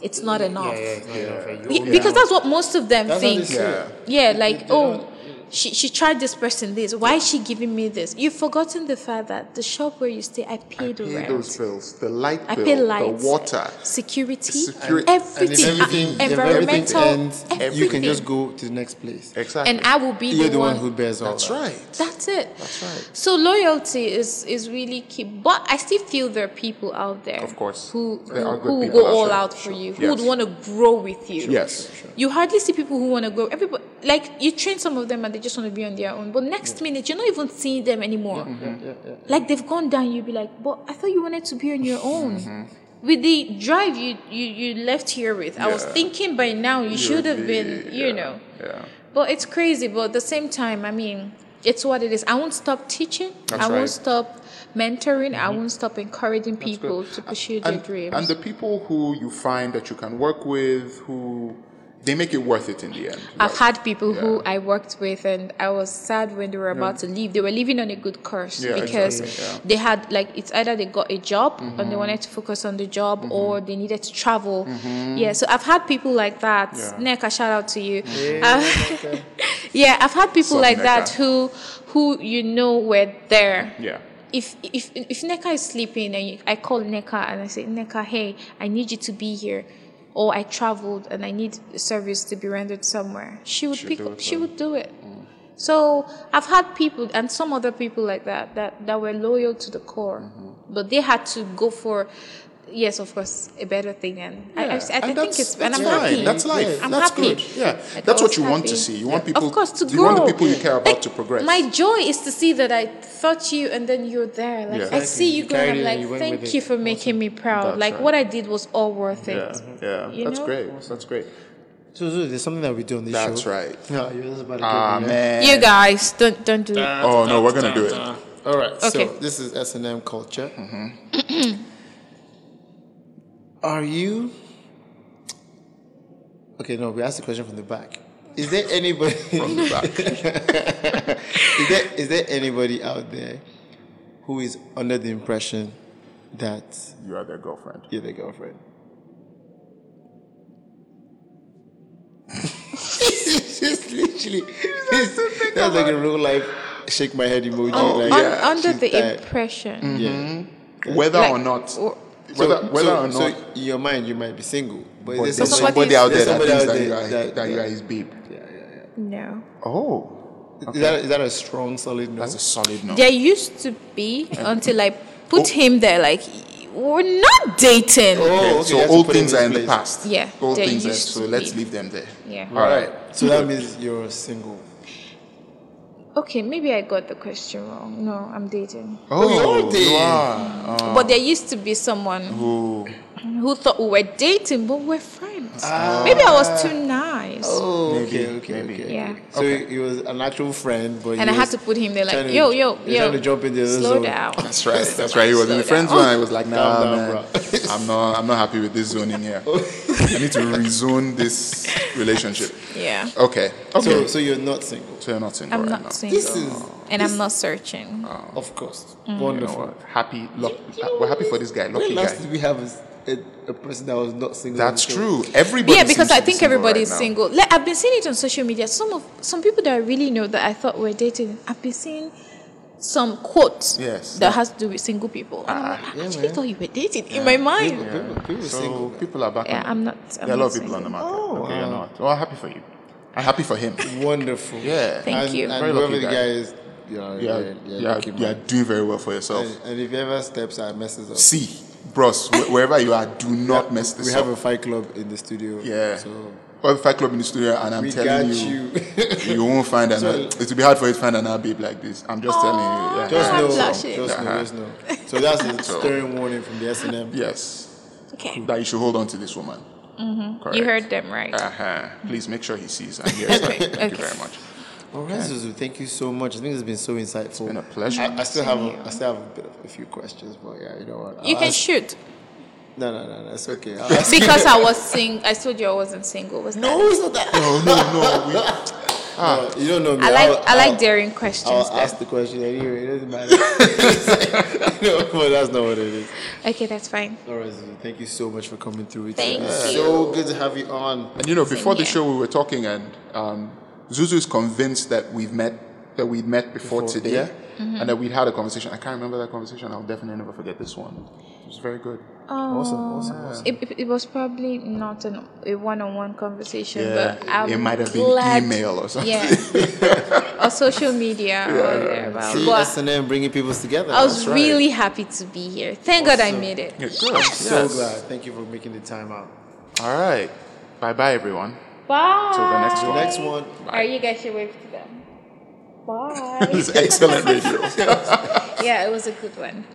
[SPEAKER 4] it's not enough.
[SPEAKER 3] Yeah, yeah, it's not enough.
[SPEAKER 4] Be- Because that's what most of them
[SPEAKER 3] That's
[SPEAKER 4] think.
[SPEAKER 2] Yeah.
[SPEAKER 4] Yeah, like oh,
[SPEAKER 3] don't-
[SPEAKER 4] she, she tried this person this. Why is she giving me this? You've forgotten the fact that the shop where you stay, I pay the
[SPEAKER 2] Pay
[SPEAKER 4] rent.
[SPEAKER 2] those bills, the light
[SPEAKER 4] I
[SPEAKER 2] bill,
[SPEAKER 4] pay lights,
[SPEAKER 2] the water.
[SPEAKER 4] security,
[SPEAKER 2] Security.
[SPEAKER 3] And
[SPEAKER 4] everything,
[SPEAKER 3] if everything,
[SPEAKER 4] environmental,
[SPEAKER 3] ends,
[SPEAKER 4] everything.
[SPEAKER 3] you can just go to the next place.
[SPEAKER 2] Exactly.
[SPEAKER 4] and I will be
[SPEAKER 3] You're
[SPEAKER 4] the,
[SPEAKER 3] the one
[SPEAKER 4] one
[SPEAKER 3] who bears all
[SPEAKER 2] That's
[SPEAKER 3] that.
[SPEAKER 2] right.
[SPEAKER 4] That's it.
[SPEAKER 2] That's right.
[SPEAKER 4] So loyalty is is really key, but I still feel there are people out there,
[SPEAKER 2] Of course.
[SPEAKER 4] who who, who will go all
[SPEAKER 2] there.
[SPEAKER 4] out for you, who would want to grow with you.
[SPEAKER 2] Yes.
[SPEAKER 4] You hardly see people who want to grow. Everybody, like you train some of them and they just want to be on their own, but next minute you're not even seeing them anymore. Like they've gone down, you'll be like, but I thought you wanted to be on your own.
[SPEAKER 2] Mm-hmm.
[SPEAKER 4] With the drive you, you you left here with, I was thinking by now you, should have
[SPEAKER 2] be-
[SPEAKER 4] been, you
[SPEAKER 2] yeah,
[SPEAKER 4] know.
[SPEAKER 2] Yeah.
[SPEAKER 4] But it's crazy. But at the same time, I mean, it's what it is. I won't stop teaching.
[SPEAKER 2] That's
[SPEAKER 4] I won't
[SPEAKER 2] right.
[SPEAKER 4] stop mentoring. I won't stop encouraging people to pursue their
[SPEAKER 2] And,
[SPEAKER 4] dreams.
[SPEAKER 2] and the people who you find that you can work with, who they make it worth it in the end.
[SPEAKER 4] I've
[SPEAKER 2] right?
[SPEAKER 4] had people who I worked with, and I was sad when they were about to leave. They were leaving on a good course
[SPEAKER 2] Yeah,
[SPEAKER 4] because
[SPEAKER 2] exactly, yeah. Mm-hmm.
[SPEAKER 4] they had like it's either they got a job and they wanted to focus on the job, or they needed to travel. Yeah, so I've had people like that.
[SPEAKER 2] Mm-hmm. Yeah.
[SPEAKER 4] Neka, shout out to you. Uh, yeah, I've had people
[SPEAKER 2] Sup,
[SPEAKER 4] like that who who you know were there.
[SPEAKER 2] Yeah.
[SPEAKER 4] if if if Neka is sleeping and I call Neka and I say Neka, hey, I need you to be here, or I traveled and I need service to be rendered somewhere, she would
[SPEAKER 2] She'd
[SPEAKER 4] pick up. She would do it. So I've had people and some other people like that that that were loyal to the core,
[SPEAKER 2] Mm-hmm.
[SPEAKER 4] but they had to go for. Yes, of course, a better thing, and I, I, I
[SPEAKER 2] And
[SPEAKER 4] think
[SPEAKER 2] that's-
[SPEAKER 4] it's and I'm
[SPEAKER 2] that's fine.
[SPEAKER 4] happy.
[SPEAKER 2] That's life.
[SPEAKER 4] I'm
[SPEAKER 2] that's
[SPEAKER 4] happy.
[SPEAKER 2] good. Yeah,
[SPEAKER 4] Like,
[SPEAKER 2] that's what
[SPEAKER 4] was
[SPEAKER 2] you want to see. You want
[SPEAKER 4] Yeah.
[SPEAKER 2] people.
[SPEAKER 4] of course, to
[SPEAKER 2] you want the people you care about
[SPEAKER 4] Like,
[SPEAKER 2] to progress.
[SPEAKER 4] My joy is to see that I thought you and then you're there. Like
[SPEAKER 2] Yeah.
[SPEAKER 4] I see you
[SPEAKER 3] You
[SPEAKER 4] going. I'm
[SPEAKER 3] it you
[SPEAKER 4] like, thank you
[SPEAKER 3] it.
[SPEAKER 4] for making me proud.
[SPEAKER 2] That's
[SPEAKER 4] like
[SPEAKER 2] right.
[SPEAKER 4] what I did was all worth
[SPEAKER 2] yeah,
[SPEAKER 4] it.
[SPEAKER 2] yeah,
[SPEAKER 4] You
[SPEAKER 2] that's
[SPEAKER 4] know?
[SPEAKER 2] great. That's great.
[SPEAKER 3] So, so there's something that we do on this show.
[SPEAKER 2] That's right.
[SPEAKER 3] No, you're just about to
[SPEAKER 2] Ah
[SPEAKER 3] get me, yeah?
[SPEAKER 2] man.
[SPEAKER 4] You guys, don't don't do it.
[SPEAKER 2] Oh no, we're gonna do it.
[SPEAKER 3] All right.
[SPEAKER 4] Okay.
[SPEAKER 3] So this is S and M culture.
[SPEAKER 2] Mm-hmm.
[SPEAKER 3] Are you? Okay, no. We asked the question from the back. Is there anybody?
[SPEAKER 2] From the back.
[SPEAKER 3] is there is there anybody out there who is under the impression that
[SPEAKER 2] You are their girlfriend.
[SPEAKER 3] you're their girlfriend? Just literally, that's like a real life shake my head emoji.
[SPEAKER 4] Un-
[SPEAKER 3] like,
[SPEAKER 4] un-
[SPEAKER 2] yeah,
[SPEAKER 4] under the
[SPEAKER 3] tired.
[SPEAKER 4] impression,
[SPEAKER 3] Yeah.
[SPEAKER 2] Whether
[SPEAKER 4] Like,
[SPEAKER 2] or not,
[SPEAKER 4] or-
[SPEAKER 2] whether
[SPEAKER 3] so,
[SPEAKER 2] whether
[SPEAKER 3] so,
[SPEAKER 2] or not,
[SPEAKER 3] so in your mind you might be single, but,
[SPEAKER 2] but
[SPEAKER 3] there's
[SPEAKER 2] there's
[SPEAKER 3] somebody,
[SPEAKER 2] somebody out there
[SPEAKER 3] there's
[SPEAKER 2] that
[SPEAKER 3] somebody
[SPEAKER 2] thinks that you are
[SPEAKER 3] that-
[SPEAKER 2] that you are his babe.
[SPEAKER 3] Yeah, yeah, yeah.
[SPEAKER 4] no.
[SPEAKER 2] Oh,
[SPEAKER 3] Is that is that a strong solid no?
[SPEAKER 2] that's a solid no.
[SPEAKER 4] There used to be until I put oh. him there. Like we're not dating.
[SPEAKER 3] Oh,
[SPEAKER 2] Okay,
[SPEAKER 3] okay,
[SPEAKER 2] so
[SPEAKER 3] you have to
[SPEAKER 2] old
[SPEAKER 3] put
[SPEAKER 2] things
[SPEAKER 3] in
[SPEAKER 2] are in
[SPEAKER 3] place.
[SPEAKER 2] the past.
[SPEAKER 4] Yeah,
[SPEAKER 2] old things are. So let's leave them there.
[SPEAKER 4] Yeah.
[SPEAKER 3] All right. So that means you're single.
[SPEAKER 4] Okay, maybe I got the question wrong. No, I'm dating.
[SPEAKER 2] Oh,
[SPEAKER 3] you're
[SPEAKER 2] you
[SPEAKER 3] dating.
[SPEAKER 2] are. Oh.
[SPEAKER 4] But there used to be someone
[SPEAKER 2] Who?
[SPEAKER 4] who thought we were dating, but we're friends. Ah. Maybe I was too nice.
[SPEAKER 3] Oh,
[SPEAKER 2] Maybe,
[SPEAKER 3] okay, okay,
[SPEAKER 2] maybe.
[SPEAKER 3] okay.
[SPEAKER 4] Yeah.
[SPEAKER 3] So he, he was an actual friend, but
[SPEAKER 4] and I had to put him there like,
[SPEAKER 3] trying to-
[SPEAKER 4] yo, yo,
[SPEAKER 3] he's
[SPEAKER 4] yo.
[SPEAKER 3] trying to jump in the other
[SPEAKER 4] slow
[SPEAKER 3] zone.
[SPEAKER 4] down.
[SPEAKER 2] That's right. That's right. He was in the
[SPEAKER 4] Slow
[SPEAKER 2] friends
[SPEAKER 4] down.
[SPEAKER 2] zone. I was like, nah,
[SPEAKER 3] Calm down,
[SPEAKER 2] man.
[SPEAKER 3] bro.
[SPEAKER 2] I'm not. I'm not happy with this zoning here. I need to rezone this relationship.
[SPEAKER 4] Yeah.
[SPEAKER 2] Okay. Okay.
[SPEAKER 3] So,
[SPEAKER 2] So,
[SPEAKER 3] so you're not single, So
[SPEAKER 2] you're not single
[SPEAKER 4] I'm
[SPEAKER 2] right
[SPEAKER 4] not
[SPEAKER 2] now.
[SPEAKER 4] single.
[SPEAKER 3] This is-
[SPEAKER 4] and I'm not searching.
[SPEAKER 3] of course.
[SPEAKER 4] Mm.
[SPEAKER 2] You know
[SPEAKER 3] Wonderful.
[SPEAKER 2] what? Happy. Luck, we're happy for this guy. Lucky
[SPEAKER 3] When last
[SPEAKER 2] guy.
[SPEAKER 3] did we have a, a, a person that was not single?
[SPEAKER 2] That's
[SPEAKER 3] the
[SPEAKER 2] true. Everybody.
[SPEAKER 4] yeah, because
[SPEAKER 2] seems
[SPEAKER 4] I
[SPEAKER 2] to be
[SPEAKER 4] think
[SPEAKER 2] single
[SPEAKER 4] everybody
[SPEAKER 2] right
[SPEAKER 4] is single. Like, I've been seeing it on social media. Some of some people that I really know that I thought were dating. I've been seeing some quotes
[SPEAKER 2] Yes.
[SPEAKER 4] that has to do with single people. And I'm ah, like, I
[SPEAKER 3] yeah,
[SPEAKER 4] actually
[SPEAKER 3] man.
[SPEAKER 4] thought you were dating in my mind.
[SPEAKER 3] People, people, people
[SPEAKER 2] So
[SPEAKER 3] single.
[SPEAKER 2] people are back.
[SPEAKER 4] Yeah,
[SPEAKER 2] on.
[SPEAKER 4] I'm not. I'm
[SPEAKER 2] There are a lot of people on the market.
[SPEAKER 3] Oh,
[SPEAKER 2] okay, you're
[SPEAKER 3] wow.
[SPEAKER 2] not. Well, I'm happy for you. I'm happy for him.
[SPEAKER 3] Wonderful.
[SPEAKER 2] Yeah.
[SPEAKER 4] Thank
[SPEAKER 3] and,
[SPEAKER 4] you.
[SPEAKER 3] And
[SPEAKER 2] Very
[SPEAKER 3] whoever
[SPEAKER 2] lucky
[SPEAKER 3] the
[SPEAKER 2] guy.
[SPEAKER 3] guy is, you
[SPEAKER 2] Yeah,
[SPEAKER 3] yeah,
[SPEAKER 2] yeah,
[SPEAKER 3] yeah,
[SPEAKER 2] yeah,
[SPEAKER 3] lucky
[SPEAKER 2] you're doing very well for yourself.
[SPEAKER 3] And, and if he ever steps out and messes up,
[SPEAKER 2] See, bros, wherever you are, do not mess this
[SPEAKER 3] we
[SPEAKER 2] up.
[SPEAKER 3] have a fight club in the studio.
[SPEAKER 2] Yeah.
[SPEAKER 3] So
[SPEAKER 2] We have a fight club in the studio, and I'm
[SPEAKER 3] we
[SPEAKER 2] telling you,
[SPEAKER 3] you.
[SPEAKER 2] you won't find an.
[SPEAKER 3] So-
[SPEAKER 2] it will be hard for you to find an babe like this. I'm just telling you. Yeah.
[SPEAKER 3] just
[SPEAKER 4] I'm
[SPEAKER 3] know, just know,
[SPEAKER 2] Uh-huh.
[SPEAKER 3] just know. So that's a
[SPEAKER 2] So-
[SPEAKER 3] stern warning from the S&M.
[SPEAKER 2] Yes,
[SPEAKER 4] Okay,
[SPEAKER 2] that you should hold on to this woman. Mm-hmm.
[SPEAKER 4] you heard them right.
[SPEAKER 2] Uh-huh. Please make sure he sees and hears that. Thank you very much.
[SPEAKER 3] All right, Zuzu, thank you so much. I think it's been so insightful.
[SPEAKER 2] been a pleasure.
[SPEAKER 3] I, I still have,
[SPEAKER 4] Same
[SPEAKER 3] a. I still have a bit of a few questions, but yeah, you know what?
[SPEAKER 4] You
[SPEAKER 3] I'll
[SPEAKER 4] can
[SPEAKER 3] ask-
[SPEAKER 4] shoot
[SPEAKER 3] No, no, no, no, it's okay. I'll
[SPEAKER 4] because I was sing. I told you I wasn't single. Was
[SPEAKER 3] no,
[SPEAKER 4] that?
[SPEAKER 3] it's not that.
[SPEAKER 2] No, no, no. We,
[SPEAKER 3] No, you don't know me.
[SPEAKER 4] I like
[SPEAKER 3] I'll-
[SPEAKER 4] I like
[SPEAKER 3] I'll-
[SPEAKER 4] daring questions.
[SPEAKER 3] I'll
[SPEAKER 4] though.
[SPEAKER 3] ask the question anyway. It doesn't matter. no, but that's not what it is.
[SPEAKER 4] Okay, that's fine.
[SPEAKER 3] All right, Zuzu, thank you so much for coming through. It's
[SPEAKER 4] Thank
[SPEAKER 3] been
[SPEAKER 4] you.
[SPEAKER 3] So good to have you on.
[SPEAKER 2] and you know, before the
[SPEAKER 4] here.
[SPEAKER 2] show, we were talking, and um, Zuzu is convinced that we've met, that we'd met before,
[SPEAKER 3] Before,
[SPEAKER 2] today,
[SPEAKER 3] yeah.
[SPEAKER 4] Mm-hmm.
[SPEAKER 2] and that we'd had a conversation. I can't remember that conversation. I'll definitely never forget this one. It was very good.
[SPEAKER 3] Awesome, oh. awesome, awesome.
[SPEAKER 4] It, it, it was probably not an, a one-on-one conversation,
[SPEAKER 2] Yeah,
[SPEAKER 4] but I'm
[SPEAKER 2] it might have been
[SPEAKER 4] glad,
[SPEAKER 2] email or something.
[SPEAKER 4] Yeah, or social media or thereabout.
[SPEAKER 3] See,
[SPEAKER 4] But
[SPEAKER 3] S&M bringing people together.
[SPEAKER 4] I was
[SPEAKER 3] That's right.
[SPEAKER 4] really happy to be here. Thank God I made it.
[SPEAKER 2] Yeah, good.
[SPEAKER 3] I'm so
[SPEAKER 2] Yes.
[SPEAKER 3] glad. Thank you for making the time out.
[SPEAKER 2] All right. Bye bye, everyone.
[SPEAKER 4] Bye.
[SPEAKER 2] Till the next
[SPEAKER 3] The
[SPEAKER 2] one.
[SPEAKER 3] next one.
[SPEAKER 4] Are you guys should wave to them. Bye.
[SPEAKER 2] This is excellent radio.
[SPEAKER 4] yeah, it was a good one.